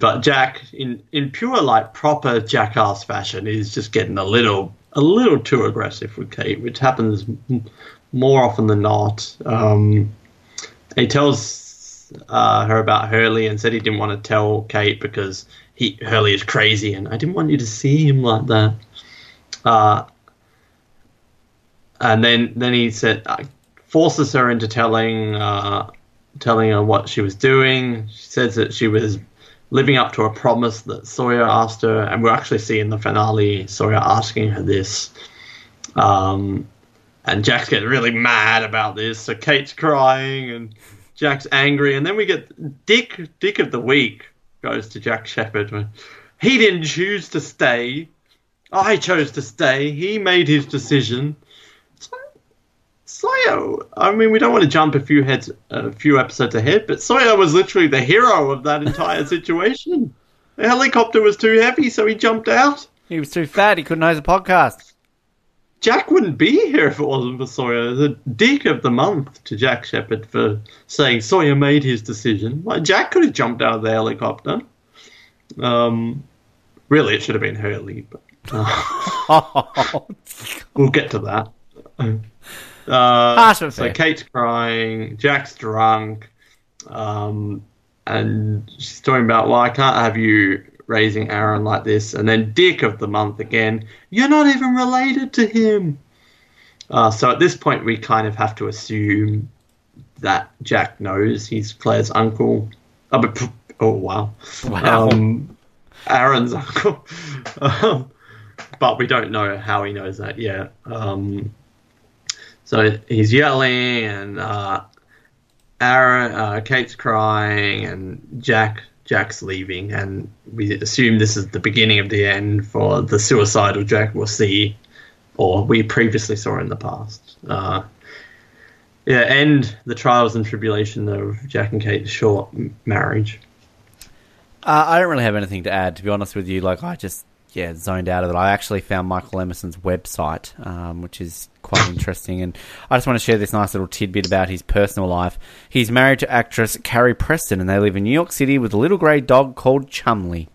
but Jack, in in pure like proper jackass fashion, is just getting a little a little too aggressive with Kate, which happens more often than not. Um, he tells uh, her about Hurley and said he didn't want to tell Kate because he Hurley is crazy, and I didn't want you to see him like that. Uh, and then then he said uh, forces her into telling uh, telling her what she was doing. She says that she was living up to a promise that Sawyer asked her, and we're actually seeing the finale Sawyer asking her this. Um, and Jack's getting really mad about this, so Kate's crying and Jack's angry, and then we get Dick Dick of the week goes to Jack Shephard. He didn't choose to stay. I chose to stay. He made his decision. So, Sawyer, I mean, we don't want to jump a few heads, a few episodes ahead, but Sawyer was literally the hero of that entire situation. The helicopter was too heavy, so he jumped out. He was too fat. He couldn't host a podcast. Jack wouldn't be here if it wasn't for Sawyer. The dick of the month to Jack Shephard for saying Sawyer made his decision. Like Jack could have jumped out of the helicopter. Um, really, it should have been Hurley, but uh, we'll get to that. Uh, so fair. Kate's crying, Jack's drunk, um, and she's talking about, well, I can't have you raising Aaron like this. And then Dick of the month again, you're not even related to him. Uh, so at this point, we kind of have to assume that Jack knows he's Claire's uncle. Oh, but, oh wow. Wow. Um, Aaron's uncle. um, but we don't know how he knows that yet. Um, so he's yelling, and uh, Aaron, uh, Kate's crying, and Jack Jack's leaving, and we assume this is the beginning of the end for the suicidal Jack we'll see, or we previously saw in the past. Uh, yeah, end the trials and tribulation of Jack and Kate's short marriage. Uh, I don't really have anything to add, to be honest with you. Like, I just, yeah, zoned out of it. I actually found Michael Emerson's website, um, which is quite interesting. And I just want to share this nice little tidbit about his personal life. He's married to actress Carrie Preston, and they live in New York City with a little grey dog called Chumley.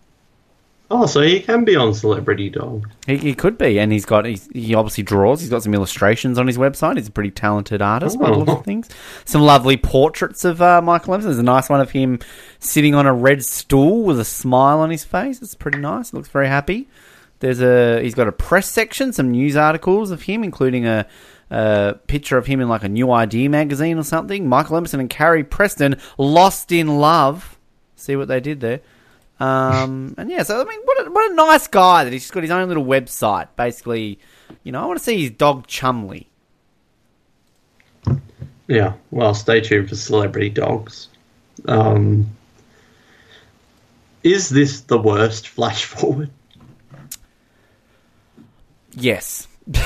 Oh, so he can be on Celebrity Dog. He, he could be, and he's got he's, he obviously draws. He's got some illustrations on his website. He's a pretty talented artist by the looks of things. Some lovely portraits of uh, Michael Emerson. There's a nice one of him sitting on a red stool with a smile on his face. It's pretty nice. Looks very happy. There's a he's got a press section, some news articles of him, including a, a picture of him in like a New Idea magazine or something. Michael Emerson and Carrie Preston lost in love. See what they did there. Um, and yeah, so I mean, what a, what a nice guy that he's just got his own little website. Basically, you know, I want to see his dog Chumley. Yeah, well, stay tuned for Celebrity Dogs. Um, is this the worst flash forward? Yes. it's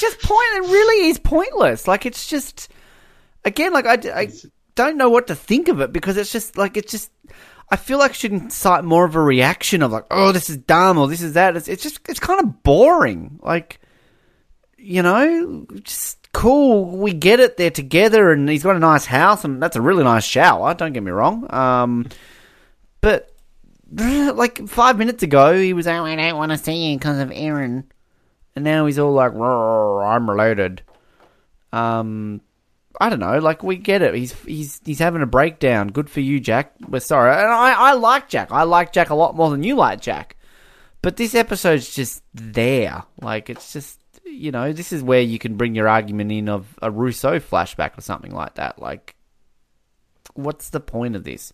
just point. It really is pointless. Like it's just again, like I, I don't know what to think of it because it's just like it's just. I feel like it should incite more of a reaction of like, oh, this is dumb or this is that. It's, it's just it's kind of boring. Like, you know, just cool. We get it. They're together, and he's got a nice house, and that's a really nice shower. Don't get me wrong. Um, but like five minutes ago, he was, oh, I don't want to see you because of Aaron, and now he's all like, "Rrr, I'm related. Um, I don't know. Like we get it. He's he's he's having a breakdown. Good for you, Jack. We're sorry. And I I like Jack. I like Jack a lot more than you like Jack. But this episode's just there. Like it's just you know this is where you can bring your argument in of a Rousseau flashback or something like that. Like, what's the point of this?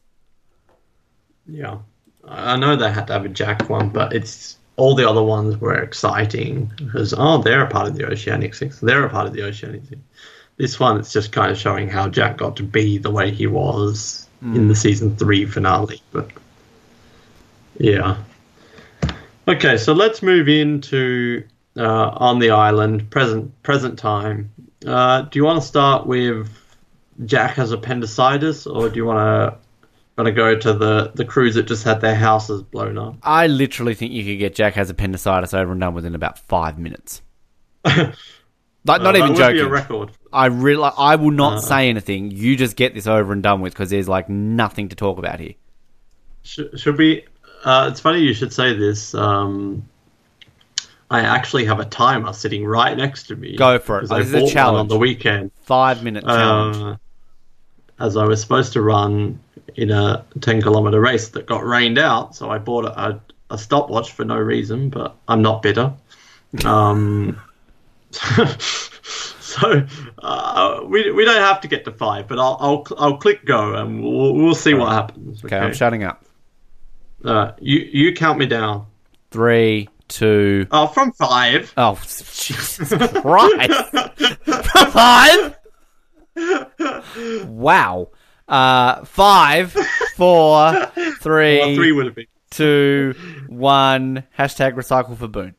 Yeah, I know they had to have a Jack one, but it's all the other ones were exciting because oh, they're a part of the Oceanic Six. They're a part of the Oceanic Six. This one, it's just kind of showing how Jack got to be the way he was in the season three finale. But yeah. Okay, so let's move into uh, on the island, present present time. Uh, do you want to start with Jack has appendicitis, or do you want to want to go to the the crews that just had their houses blown up? I literally think you could get Jack has appendicitis over and done within about five minutes. like, not Uh, even that would be joking. a record. I really, I will not Uh. say anything. You just get this over and done with because there's like nothing to talk about here. Should, should we? Uh, it's funny you should say this. Um, I actually have a timer sitting right next to me. Go for it. Oh, I this is a challenge. on the weekend. Five minute challenge. Uh, as I was supposed to run in a 10 kilometer race that got rained out, so I bought a, a, a stopwatch for no reason, but I'm not bitter. Um, so uh, we, we don't have to get to five, but I'll I'll, I'll click go and we'll, we'll see what happens. okay, I'm shutting up. Uh, you you count me down. Three, two. Oh, from five. Oh, Jesus Christ! five. Wow. Uh, five, four, three, Well, three would have been. two, one. Hashtag recycle for Boone.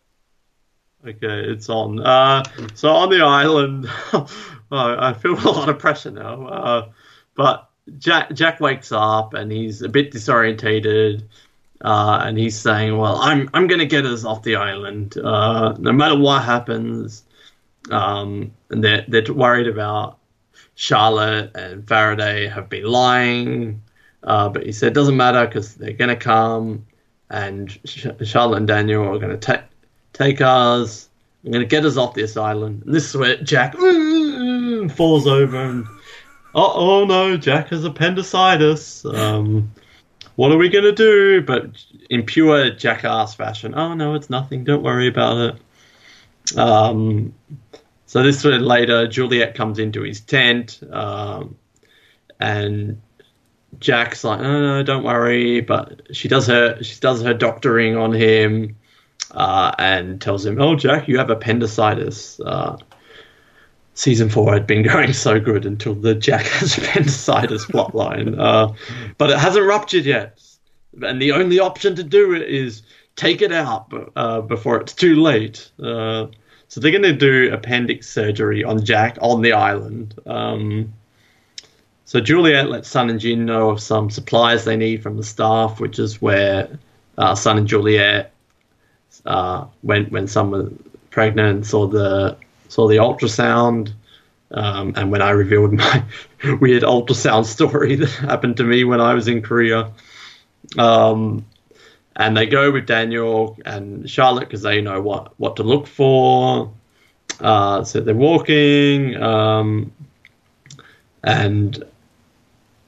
Okay, it's on. Uh, so on the island, oh, I feel a lot of pressure now. Uh, but Jack Jack wakes up and he's a bit disorientated, uh, and he's saying, "Well, I'm I'm gonna get us off the island, uh, no matter what happens." Um, and they're they're worried about Charlotte and Faraday have been lying, uh, but he said it doesn't matter because they're gonna come, and Sh- Charlotte and Daniel are gonna take take us. I'm gonna get us off this island. And this is where Jack mm, falls over and oh, oh no, Jack has appendicitis. Um, what are we gonna do? But in pure jackass fashion, oh no, it's nothing. Don't worry about it. Um, so this where later Juliet comes into his tent, um, and Jack's like, "No, no, don't worry." But she does her she does her doctoring on him, uh, and tells him, "Oh, Jack, you have appendicitis." Uh, season four had been going so good until the Jack has appendicitis plotline, uh, but it hasn't ruptured yet, and the only option to do it is take it out uh, before it's too late. Uh, so they're going to do appendix surgery on Jack on the island. Um, so Juliet lets Sun and Jin know of some supplies they need from the staff, which is where uh, Sun and Juliet uh, went when someone pregnant, saw the saw the ultrasound, um, and when I revealed my weird ultrasound story that happened to me when I was in Korea. Um, and they go with Daniel and Charlotte because they know what, what to look for. Uh, so they're walking, um, and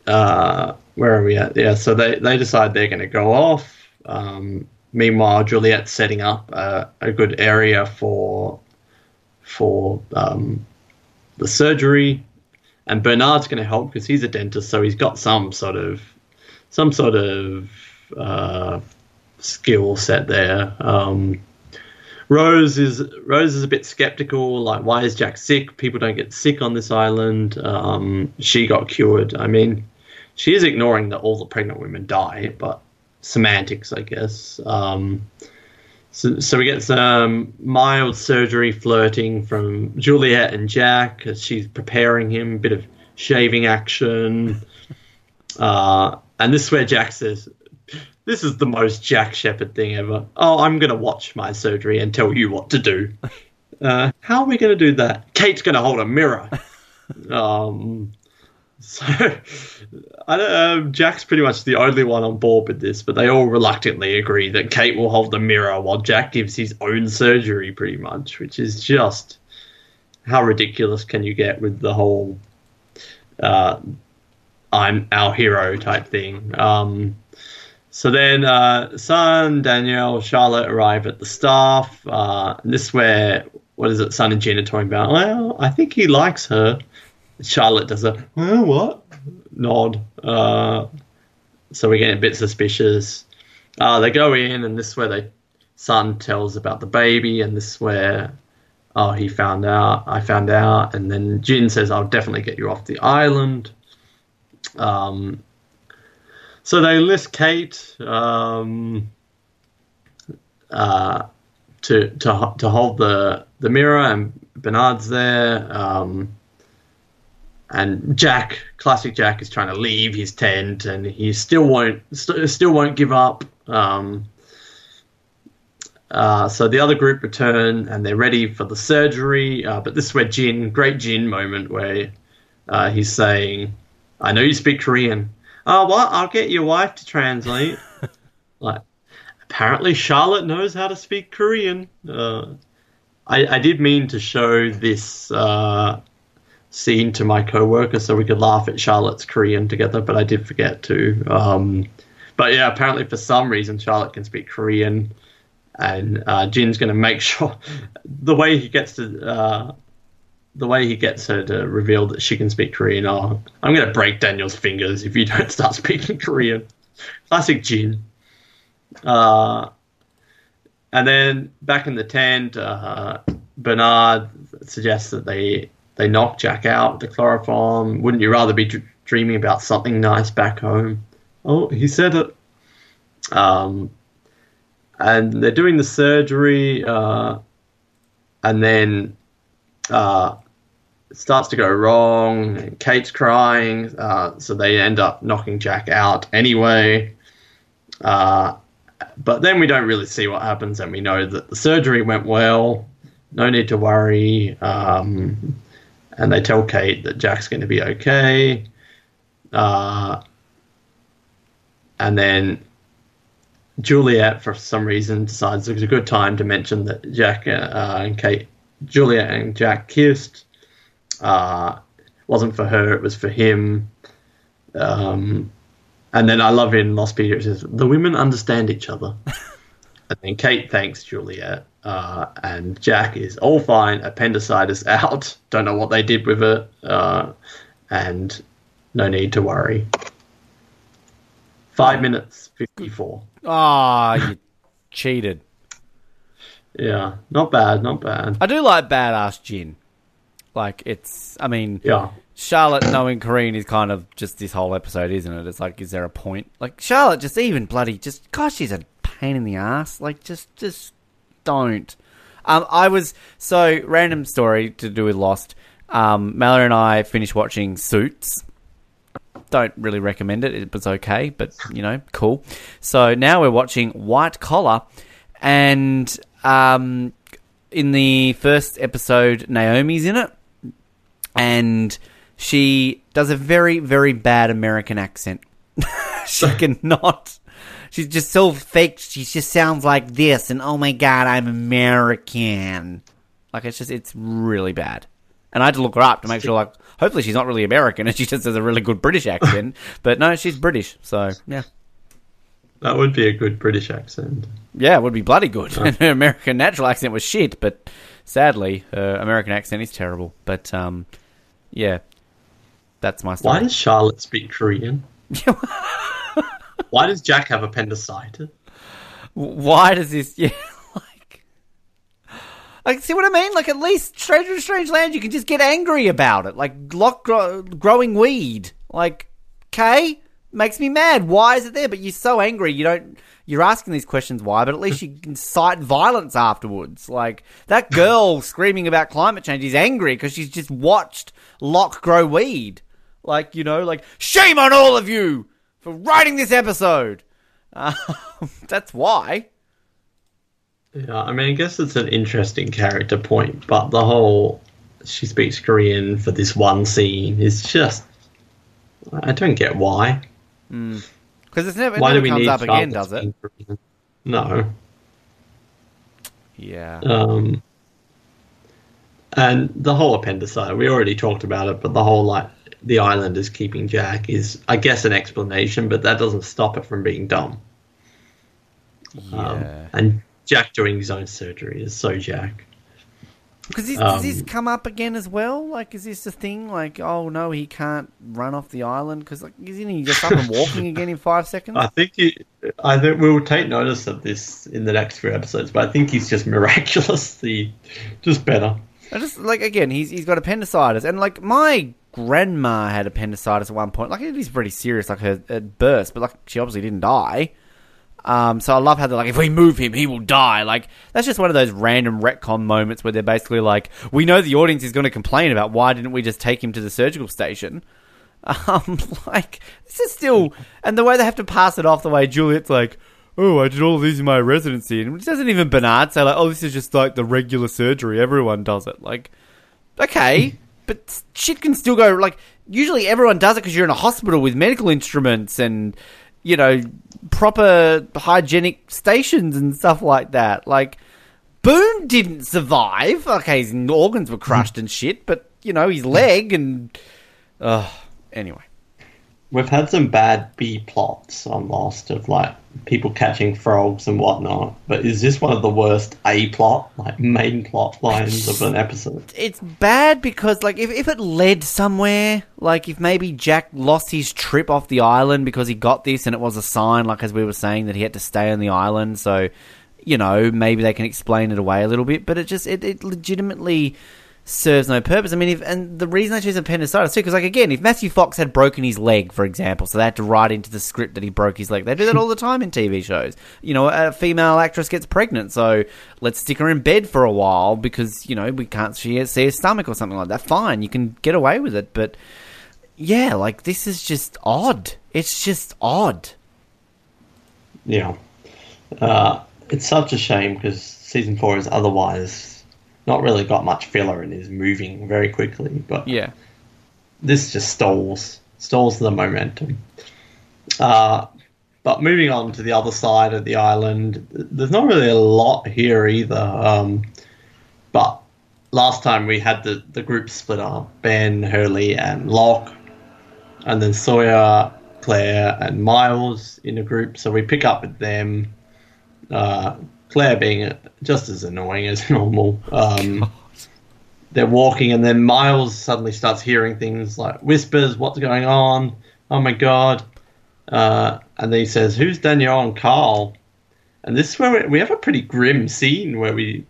uh, where are we at? Yeah, so they, they decide they're going to go off. Um, meanwhile, Juliet's setting up a, a good area for for um, the surgery, and Bernard's going to help because he's a dentist, so he's got some sort of some sort of uh, skill set there. Um, Rose is Rose is a bit skeptical. Like, why is Jack sick? People don't get sick on this island. Um, she got cured. I mean, she is ignoring that all the pregnant women die, but semantics, I guess. Um, so, so we get some mild surgery flirting from Juliet and Jack as she's preparing him. A bit of shaving action. Uh, and this is where Jack says, This is the most Jack Shephard thing ever. Oh, I'm going to watch my surgery and tell you what to do. Uh, how are we going to do that? Kate's going to hold a mirror. um, so, um, Jack's pretty much the only one on board with this, but they all reluctantly agree that Kate will hold the mirror while Jack gives his own surgery, pretty much, which is just how ridiculous can you get with the whole uh, I'm our hero type thing. Um, so then, uh, Daniel, Charlotte arrive at the staff. Uh, and this is where, what is it, Sun and are talking about? Well, I think he likes her. Charlotte does a, well, what? Nod. Uh, so we're getting a bit suspicious. Uh, they go in, and this is where they, Sun tells about the baby, and this is where, oh, he found out, I found out. And then Jin says, I'll definitely get you off the island. Um, so they list Kate um, uh, to to to hold the the mirror, and Bernard's there. Um, and Jack, classic Jack, is trying to leave his tent, and he still won't st- still won't give up. Um, uh, so the other group return, and they're ready for the surgery. Uh, but this is where Jin, great Jin moment, where uh, he's saying, "I know you speak Korean." Oh, what? I'll get your wife to translate. like, apparently Charlotte knows how to speak Korean. Uh, I, I did mean to show this uh, scene to my coworker so we could laugh at Charlotte's Korean together, but I did forget to. Um, but yeah, apparently for some reason Charlotte can speak Korean, and uh, Jin's going to make sure the way he gets to. Uh, the way he gets her to reveal that she can speak Korean, oh, I'm going to break Daniel's fingers if you don't start speaking Korean. Classic Jin. Uh, and then back in the tent, uh, Bernard suggests that they they knock Jack out with the chloroform. Wouldn't you rather be dr- dreaming about something nice back home? Oh, he said it. Um, and they're doing the surgery, uh, and then uh, it starts to go wrong. Kate's crying, uh, so they end up knocking Jack out anyway. Uh, but then we don't really see what happens, and we know that the surgery went well. No need to worry. Um, and they tell Kate that Jack's going to be okay. Uh, and then Juliet, for some reason, decides it's a good time to mention that Jack uh, and Kate, Juliet and Jack kissed. Uh, wasn't for her; it was for him. Um, and then I love in Lostpedia it says the women understand each other. and then Kate thanks Juliet, uh, and Jack is all fine. Appendicitis out. Don't know what they did with it, uh, and no need to worry. Five minutes fifty-four. Ah, you cheated. Yeah, not bad, not bad. I do like badass Jin. Like it's, I mean, Yeah, Charlotte knowing Korean is kind of just this whole episode, isn't it? It's like, is there a point? Like Charlotte, just even bloody, just gosh, she's a pain in the ass. Like just, just don't. Um, I was so random story to do with Lost. Um, Mallory and I finished watching Suits. Don't really recommend it. It was okay, but you know, cool. So now we're watching White Collar, and um, in the first episode, Naomi's in it and she does a very, very bad American accent. she cannot. She's just so fake. She just sounds like this, and oh my god, I'm American. Like it's just, it's really bad. And I had to look her up to make sure, like, hopefully she's not really American, and she just has a really good British accent. but no, she's British, so yeah, that would be a good British accent. yeah, it would be bloody good. And her American natural accent was shit, but sadly, her American accent is terrible. But um, yeah, that's my story. Why does Charlotte speak Korean? Why does Jack have appendicitis? why does this yeah like like see what i mean? Like at least stranger in strange land you can just get angry about it. Like Locke gro- growing weed. Like okay makes me mad. Why is it there? But you're so angry you don't you're asking these questions why but at least you can cite violence afterwards. Like that girl screaming about climate change is angry because she's just watched Locke grow weed. Like you know like shame on all of you for writing this episode um, that's why. Yeah, I mean, I guess it's an interesting character point, but the whole she speaks Korean for this one scene is just. I don't get why. Because it's never, it Why do never we comes need up again, does it? Korean? No. Yeah. Um, and the whole appendicite, we already talked about it, but the whole like the island is keeping Jack is, I guess, an explanation, but that doesn't stop it from being dumb. Um, and Jack doing his own surgery is so Jack. Because does this um, come up again as well? Like, is this a thing? Like, oh no, he can't run off the island because, like, isn't he just up and walking again in five seconds? I think he, I think we will take notice of this in the next few episodes, but I think he's just miraculously just better. I just like again, he's he's got appendicitis, and like my grandma had appendicitis at one point. Like it is pretty serious, like her it burst, but like she obviously didn't die. Um, so I love how they're like, if we move him, he will die. Like that's just one of those random retcon moments where they're basically like, we know the audience is going to complain about why didn't we just take him to the surgical station. Um, like this is still, and the way they have to pass it off, the way Juliet's like, oh, I did all of these in my residency, and it doesn't even Bernard say like, oh, this is just like the regular surgery, everyone does it. Like, okay, but shit can still go. Like, usually everyone does it because you're in a hospital with medical instruments and you know, proper hygienic stations and stuff like that. Like, Boone didn't survive. Okay, his organs were crushed and shit, but, you know, his leg and. Uh, anyway. We've had some bad B plots on Lost of like people catching frogs and whatnot, but is this one of the worst A plot, like main plot lines of an episode? It's bad because, like, if, if it led somewhere, like, if maybe Jack lost his trip off the island because he got this and it was a sign, like, as we were saying, that he had to stay on the island, so, you know, maybe they can explain it away a little bit, but it just, it, it legitimately serves no purpose. I mean, if and the reason I choose appendicitis too, because like again, if Matthew Fox had broken his leg, for example, so they had to write into the script that he broke his leg. They do that all the time in TV shows. You know, a female actress gets pregnant, so let's stick her in bed for a while because you know we can't see, see her stomach or something like that. Fine, you can get away with it, but yeah, like this is just odd. It's just odd. Yeah, uh, it's such a shame because season four is otherwise not really got much filler and is moving very quickly. But Yeah. this just stalls stalls the momentum. Uh, but moving on to the other side of the island, there's not really a lot here either. Um, but last time we had the, the group split up Ben, Hurley, and Locke, and then Sawyer, Claire, and Miles in a group. So we pick up with them. Uh, Claire being just as annoying as normal. Um, they're walking, and then Miles suddenly starts hearing things like whispers, "What's going on? Oh my god!" Uh, and then he says, "Who's Danielle and Carl?" And this is where we, have a pretty grim scene where we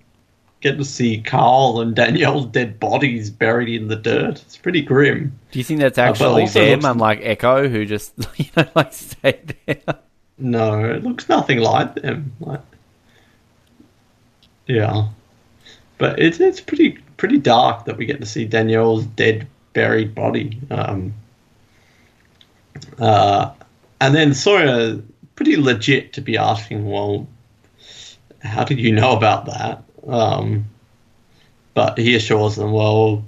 get to see Carl and Danielle's dead bodies buried in the dirt. It's pretty grim. Do you think that's but actually also them, looks- unlike Echo, who just you know like stayed there? No, it looks nothing like them. Like, yeah, but it's it's pretty pretty dark that we get to see Danielle's dead buried body. Um, uh, and then Sawyer, pretty legit to be asking, well, how did you know about that? Um, but he assures them, well,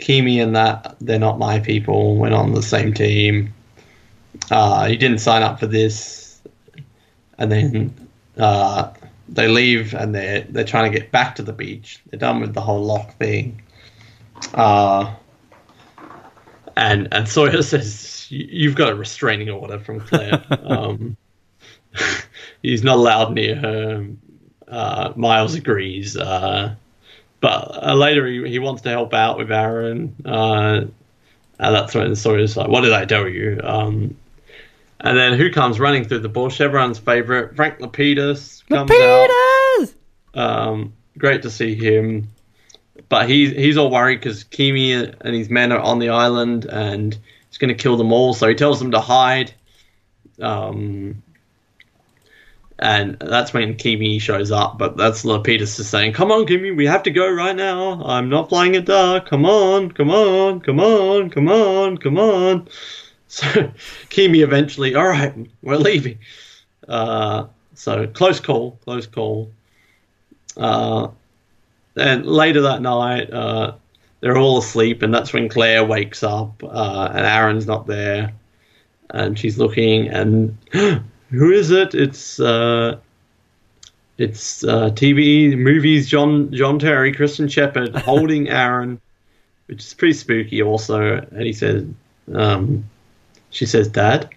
Keamy and that they're not my people. We're not on the same team uh, you didn't sign up for this, and then uh, they leave and they're they're trying to get back to the beach. They're done with the whole Locke thing. Uh, and and Sawyer says "You- you've got a restraining order from Claire. um, he's not allowed near her. Uh, Miles agrees. Uh, but uh, later he, he wants to help out with Aaron. Uh, and that's when Sawyer's like, "What did I tell you?" Um, and then who comes running through the bush? Everyone's favorite, Frank Lapidus comes out. Peters! Um, great to see him, but he's he's all worried because Keamy and his men are on the island, and he's going to kill them all. So he tells them to hide. Um, and that's when Keamy shows up, but that's Lapidus just saying, "Come on, Keamy, we have to go right now. I'm not flying it dark. Come on, come on, come on, come on, come on." So Keamy eventually, all right, we're leaving. Uh, so close call, close call. Uh, and later that night, uh, they're all asleep, and that's when Claire wakes up, uh, and Aaron's not there, and she's looking, and who is it? It's uh, it's uh, TV movies. John John Terry, Christian Shephard holding Aaron, which is pretty spooky. Also, and he says, um, she says, "Dad."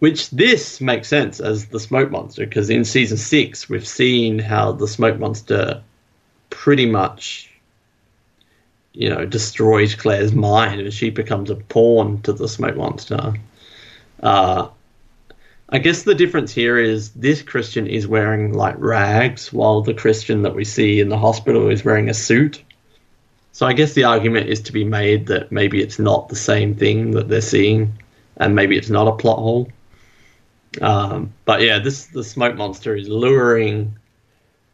Which this makes sense as the smoke monster because in season six we've seen how the smoke monster pretty much, you know, destroys Claire's mind and she becomes a pawn to the smoke monster. Uh, I guess the difference here is this Christian is wearing like rags, while the Christian that we see in the hospital is wearing a suit. So I guess the argument is to be made that maybe it's not the same thing that they're seeing, and maybe it's not a plot hole. Um, but yeah, this the smoke monster is luring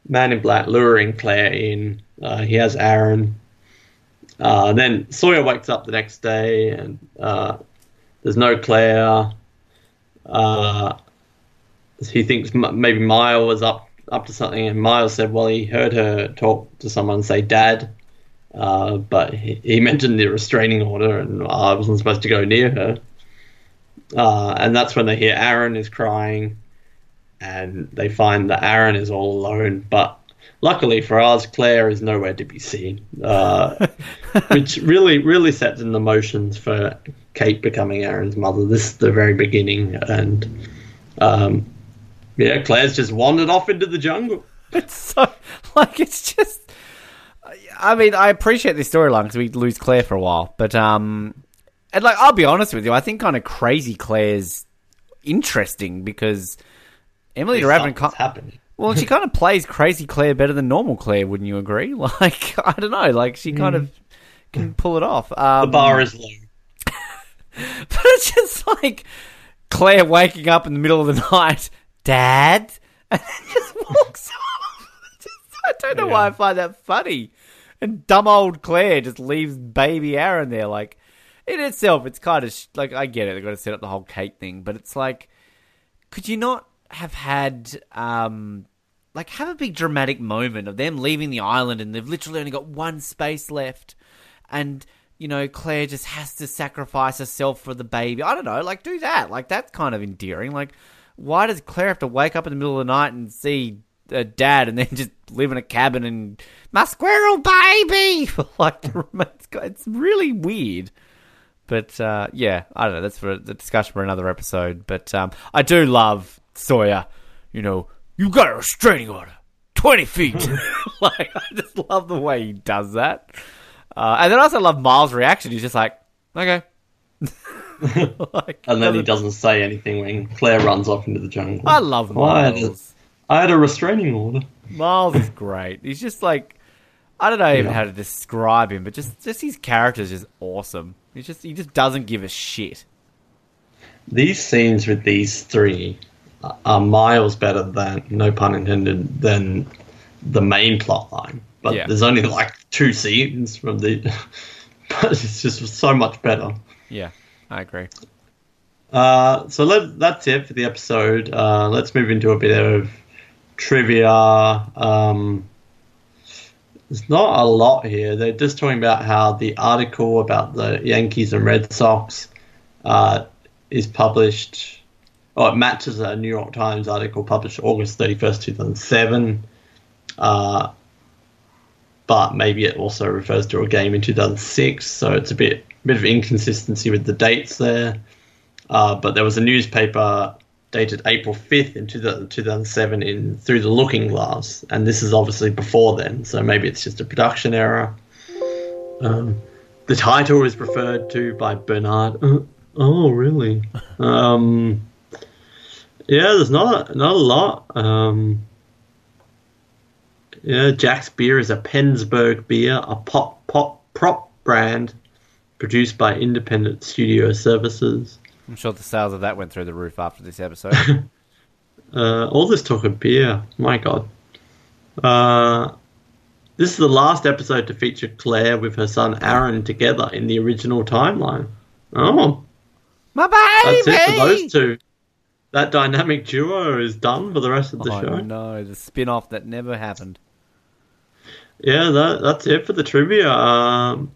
Man in Black, luring Claire in. Uh, he has Aaron. Uh, then Sawyer wakes up the next day, and uh, there's no Claire. Uh, he thinks m- maybe Mile was up up to something, and Miles said, "Well, he heard her talk to someone and say Dad." Uh, but he, he mentioned the restraining order, and I wasn't supposed to go near her. Uh, and that's when they hear Aaron is crying, and they find that Aaron is all alone. But luckily for us, Claire is nowhere to be seen, uh, which really, really sets in the motions for Kate becoming Aaron's mother. This is the very beginning, and um, yeah, Claire's just wandered off into the jungle. It's so like it's just. I mean, I appreciate this storyline because we lose Claire for a while, but um, and like I'll be honest with you, I think kind of crazy Claire's interesting because Emily Raven. Something's happening. Well, she kind of plays crazy Claire better than normal Claire, wouldn't you agree? Like, I don't know, like she kind of can pull it off. Um, The bar is low. but it's just like Claire waking up in the middle of the night, Dad, and then just walks off. I don't know why I find that funny. And dumb old Claire just leaves baby Aaron there. Like, in itself, it's kind of sh- like I get it. They've got to set up the whole Kate thing, but it's like, could you not have had um like have a big dramatic moment of them leaving the island and they've literally only got one space left and you know Claire just has to sacrifice herself for the baby. I don't know, like do that. Like that's kind of endearing. Like why does Claire have to wake up in the middle of the night and see a dad and then just live in a cabin and my squirrel baby like it's, it's really weird. But uh, yeah, I don't know. That's for the discussion for another episode. But um, I do love Sawyer. You know, you got a restraining order, twenty feet. like I just love the way he does that. Uh, and then I also love Miles' reaction. He's just like, okay. like, And then he doesn't- say anything when Claire runs off into the jungle. I love Well, I had, a, Miles. I had a restraining order. Miles is great. He's just like I don't know even Yeah. how to describe him, but just just his character is just awesome. He just he just doesn't give a shit. These scenes with these three are- are miles better than, no pun intended, than the main plot line. But Yeah. there's only like two scenes from the. but it's just so much better. Yeah, I agree. Uh, so let, that's it for the episode. Uh, let's move into a bit of trivia. Um, there's not a lot here. They're just talking about how the article about the Yankees and Red Sox uh, is published, or it matches a New York Times article published August 31st, 2007. Uh, but maybe it also refers to a game in 2006, so it's a bit bit of inconsistency with the dates there. Uh, but there was a newspaper dated April 5th in 2000, 2007 in Through the Looking Glass, and this is obviously before then, so maybe it's just a production error. Um, the title is referred to by Bernard. Uh, oh, really? um, yeah, there's not not a lot. Um, yeah, Jack's beer is a Pennsburg beer, a pop pop prop brand produced by Independent Studio Services. I'm sure the sales of that went through the roof after this episode. Uh, all this talk of beer, my god. Uh, this is the last episode to feature Claire with her son Aaron together in the original timeline. Oh, My baby! that's it for those two. That dynamic duo is done for the rest of the oh show. no, the spin-off that never happened. Yeah, that, that's it for the trivia. Um,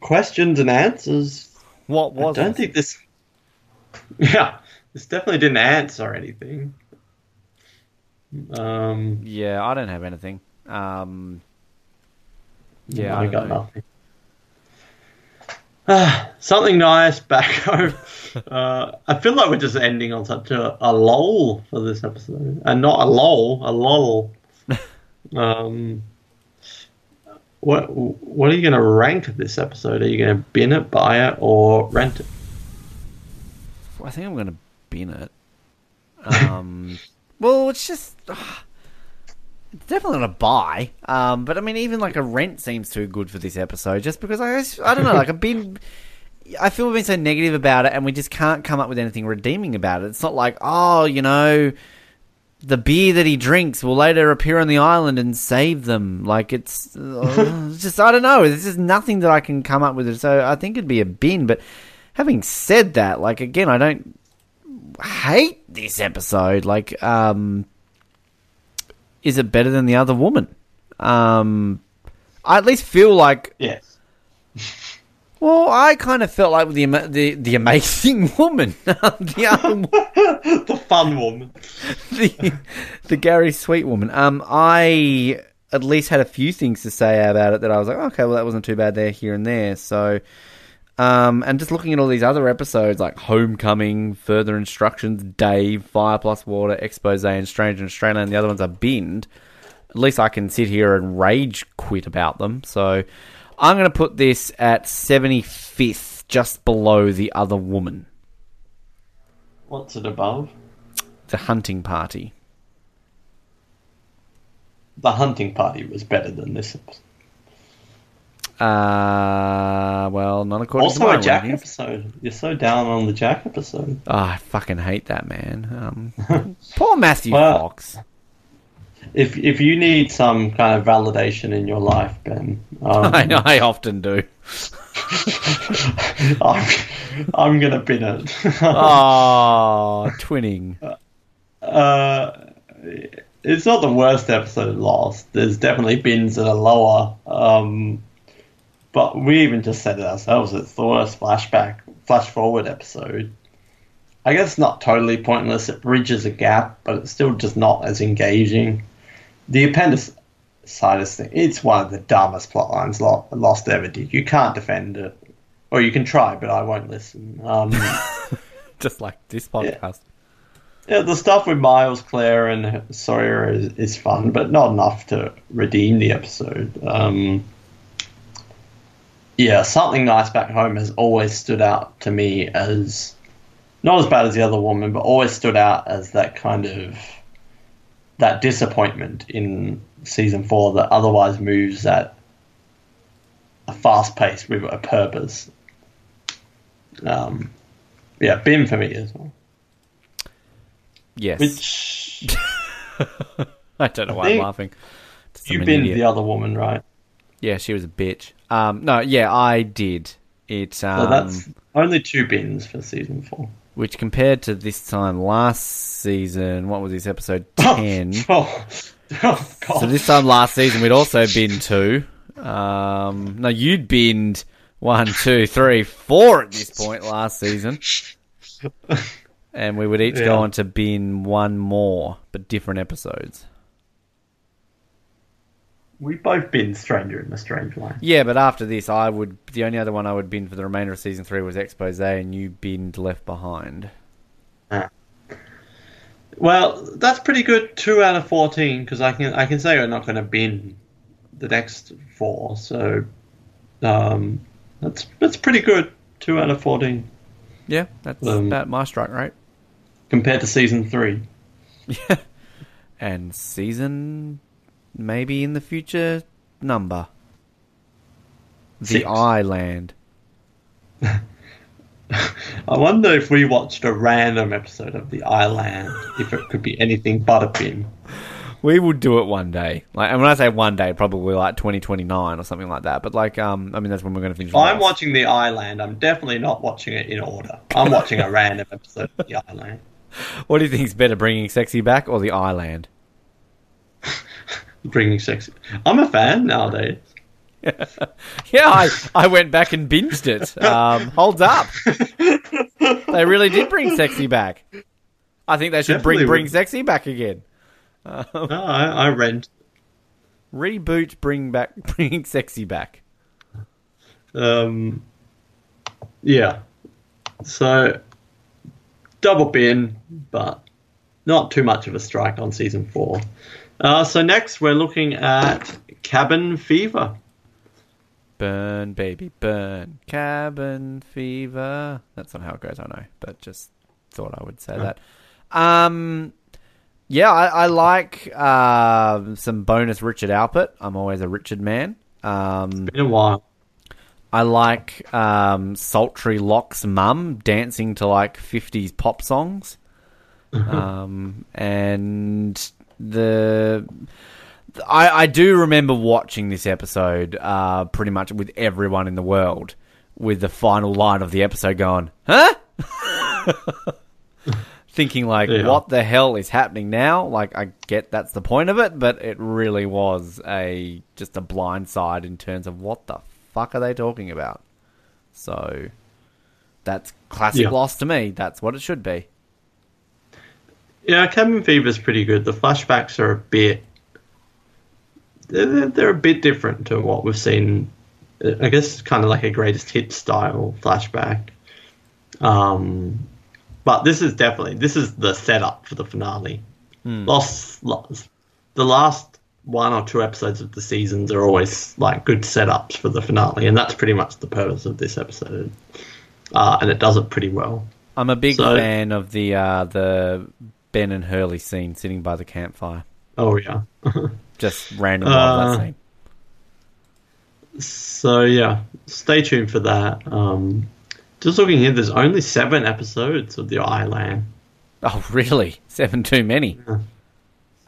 questions and answers. What was? I don't it? think this. Yeah, this definitely didn't answer anything. Um, Yeah, I don't have anything. Um, yeah, I, don't got know. nothing. Ah, something nice back home. Uh, I feel like we're just ending on such a, a lull for this episode, and not a lull, a lull. um, what what are you going to rank this episode? Are you going to bin it, buy it, or rent it? I think I'm going to bin it. Um, well, it's just it's definitely not a buy. Um, but I mean, even like a rent seems too good for this episode, just because I, I don't know. Like I've been, I feel we've been so negative about it, and we just can't come up with anything redeeming about it. It's not like oh, you know. The beer that he drinks will later appear on the island and save them. Like it's, uh, it's just I don't know. There's just nothing that I can come up with. So I think it'd be a bin. But having said that, like again, I don't hate this episode. Like, um, is it better than the other woman? Um, I at least feel like Yes. Well, I kind of felt like the the the amazing woman, the other the fun woman. the the Gary Sweet woman. Um, I at least had a few things to say about it that I was like, okay, well, that wasn't too bad there, here and there. So, um, and just looking at all these other episodes like Homecoming, Further Instructions, Dave, Fire Plus Water, Expose, and Stranger in Australia, and the other ones are binned. At least I can sit here and rage quit about them. So, I'm going to put this at 75th, just below the other woman, What's it above? the hunting party. The hunting party was better than this episode. Uh, well, not according to Also, my a Jack rankings. episode. You're so down on the Jack episode. Oh, I fucking hate that man. Um, poor Matthew Well- Fox. If if you need some kind of validation in your life, Ben, um, I know, I often do. I'm, I'm gonna bin it. Oh, twinning. uh, it's not the worst episode of Lost. There's definitely bins that are lower. Um, but we even just said it ourselves. It's the worst flashback, flash forward episode. I guess not totally pointless. It bridges a gap, but it's still just not as engaging. The appendicitis thing, it's one of the dumbest plot lines Lost ever did. You can't defend it. Or you can try, but I won't listen. Um, Just like this podcast. Yeah, the stuff with Miles, Claire, and Sawyer is, is fun, but not enough to redeem the episode. Um, yeah, something nice back home has always stood out to me as not as bad as the other woman, but always stood out as that kind of that disappointment in season four that otherwise moves at a fast pace with a purpose. Um, yeah, Bim for me as well. Yes. Which I don't know I why I'm laughing. You've been idiot. the other woman, right? Yeah, she was a bitch. Um, no, yeah, I did. It, So um, that's only two bins for season four. which compared to this time last season, what was this episode ten? oh, oh, God. So this time last season, we'd also been two. Um, no, you'd binned one, two, three, four at this point last season, and we would each go on to bin one more, but different episodes. We both been Stranger in a Strange Land. Yeah, but after this, I would the only other one I would bin for the remainder of season three was Expose, and you binned Left Behind. Well, that's pretty good. Two out of fourteen because I can I can say we're not going to bin the next four. So um, that's that's pretty good. Two out of fourteen Yeah, that's Um, about my strike rate. compared to season three. Yeah, and season maybe in the future number. The Island. I wonder if we watched a random episode of The Island, if it could be anything but a bin. We would do it one day. Like, and when I say one day, probably like twenty twenty nine or something like that. But like, um, I mean, that's when we're going to finish. If I'm watching The Island, I'm definitely not watching it in order. I'm watching a random episode of The Island. What do you think's better, bringing sexy back or the Island? Bringing sexy. I'm a fan nowadays. Yeah, I, I went back and binged it. Um, holds up. They really did bring sexy back. I think they should bring Definitely bring would. sexy back again. No, I, I rent. Reboot, bring back, bringing sexy back. Um, yeah. So, double bin, but not too much of a strike on season four. Uh, so, next we're looking at Cabin Fever. Burn, baby, burn. Cabin fever. That's not how it goes, I know, but just thought I would say that. Um, yeah, I, I like uh, some bonus Richard Alpert. I'm always a Richard man. Um, Been a while. I like um, Sultry Locke's mum dancing to like 50s pop songs. um, and the. I, I do remember watching this episode uh, pretty much with everyone in the world, with the final line of the episode going, huh? Thinking, like, Yeah. what the hell is happening now? Like, I get that's the point of it, but it really was a just a blind side in terms of what the fuck are they talking about? So that's classic Yeah. Lost to me. That's what it should be. Yeah, Cabin Fever is pretty good. The flashbacks are a bit. They're, they're- a bit different to what we've seen. I guess it's kind of like a greatest hit style flashback. Um, but this is definitely this is the setup for the finale. Lost, Lost, the last one or two episodes of the seasons are always like good setups for the finale, and that's pretty much the purpose of this episode. Uh, and it does it pretty well. I'm a big So- fan of the uh, the Ben and Hurley scene sitting by the campfire. Oh yeah. Just random Uh, that scene. So yeah, stay tuned for that. Um, just looking here, there's only seven episodes of the Island. Oh, really? Seven too many.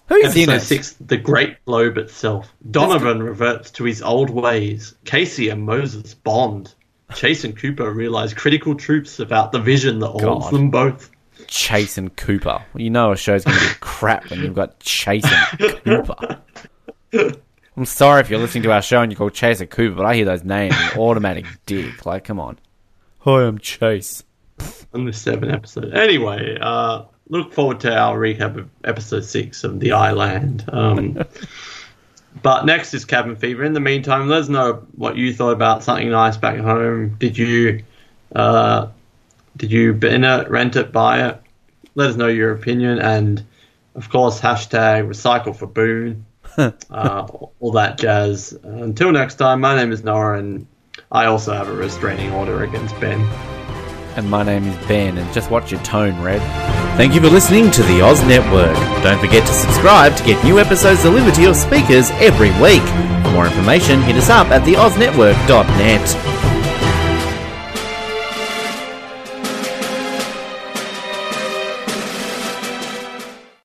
Who's in Episode it? six, the Great Globe itself. Donovan reverts to his old ways. Casey and Moses bond. Chase and Cooper realize critical truths about the vision that holds God. them both. Chase and Cooper. You know a show's going to be crap when you've got Chase and Cooper. I'm sorry if you're listening to our show and you call Chase and Cooper, but I hear those names and automatic dick. Like, come on. Hi, I'm Chase. Only seven episode. Anyway, uh, look forward to our recap of episode six of The Island. Um, but next is Cabin Fever. In the meantime, let us know what you thought about something nice back home. Did you, uh, did you bin it, rent it, buy it? Let us know your opinion, and of course, hashtag recycle for Boone. uh, all that jazz. Until next time, my name is Nora, and I also have a restraining order against Ben. And my name is Ben, and just watch your tone, Red. Thank you for listening to the Oz Network. Don't forget to subscribe to get new episodes delivered to your speakers every week. For more information, hit us up at theoznetwork.net.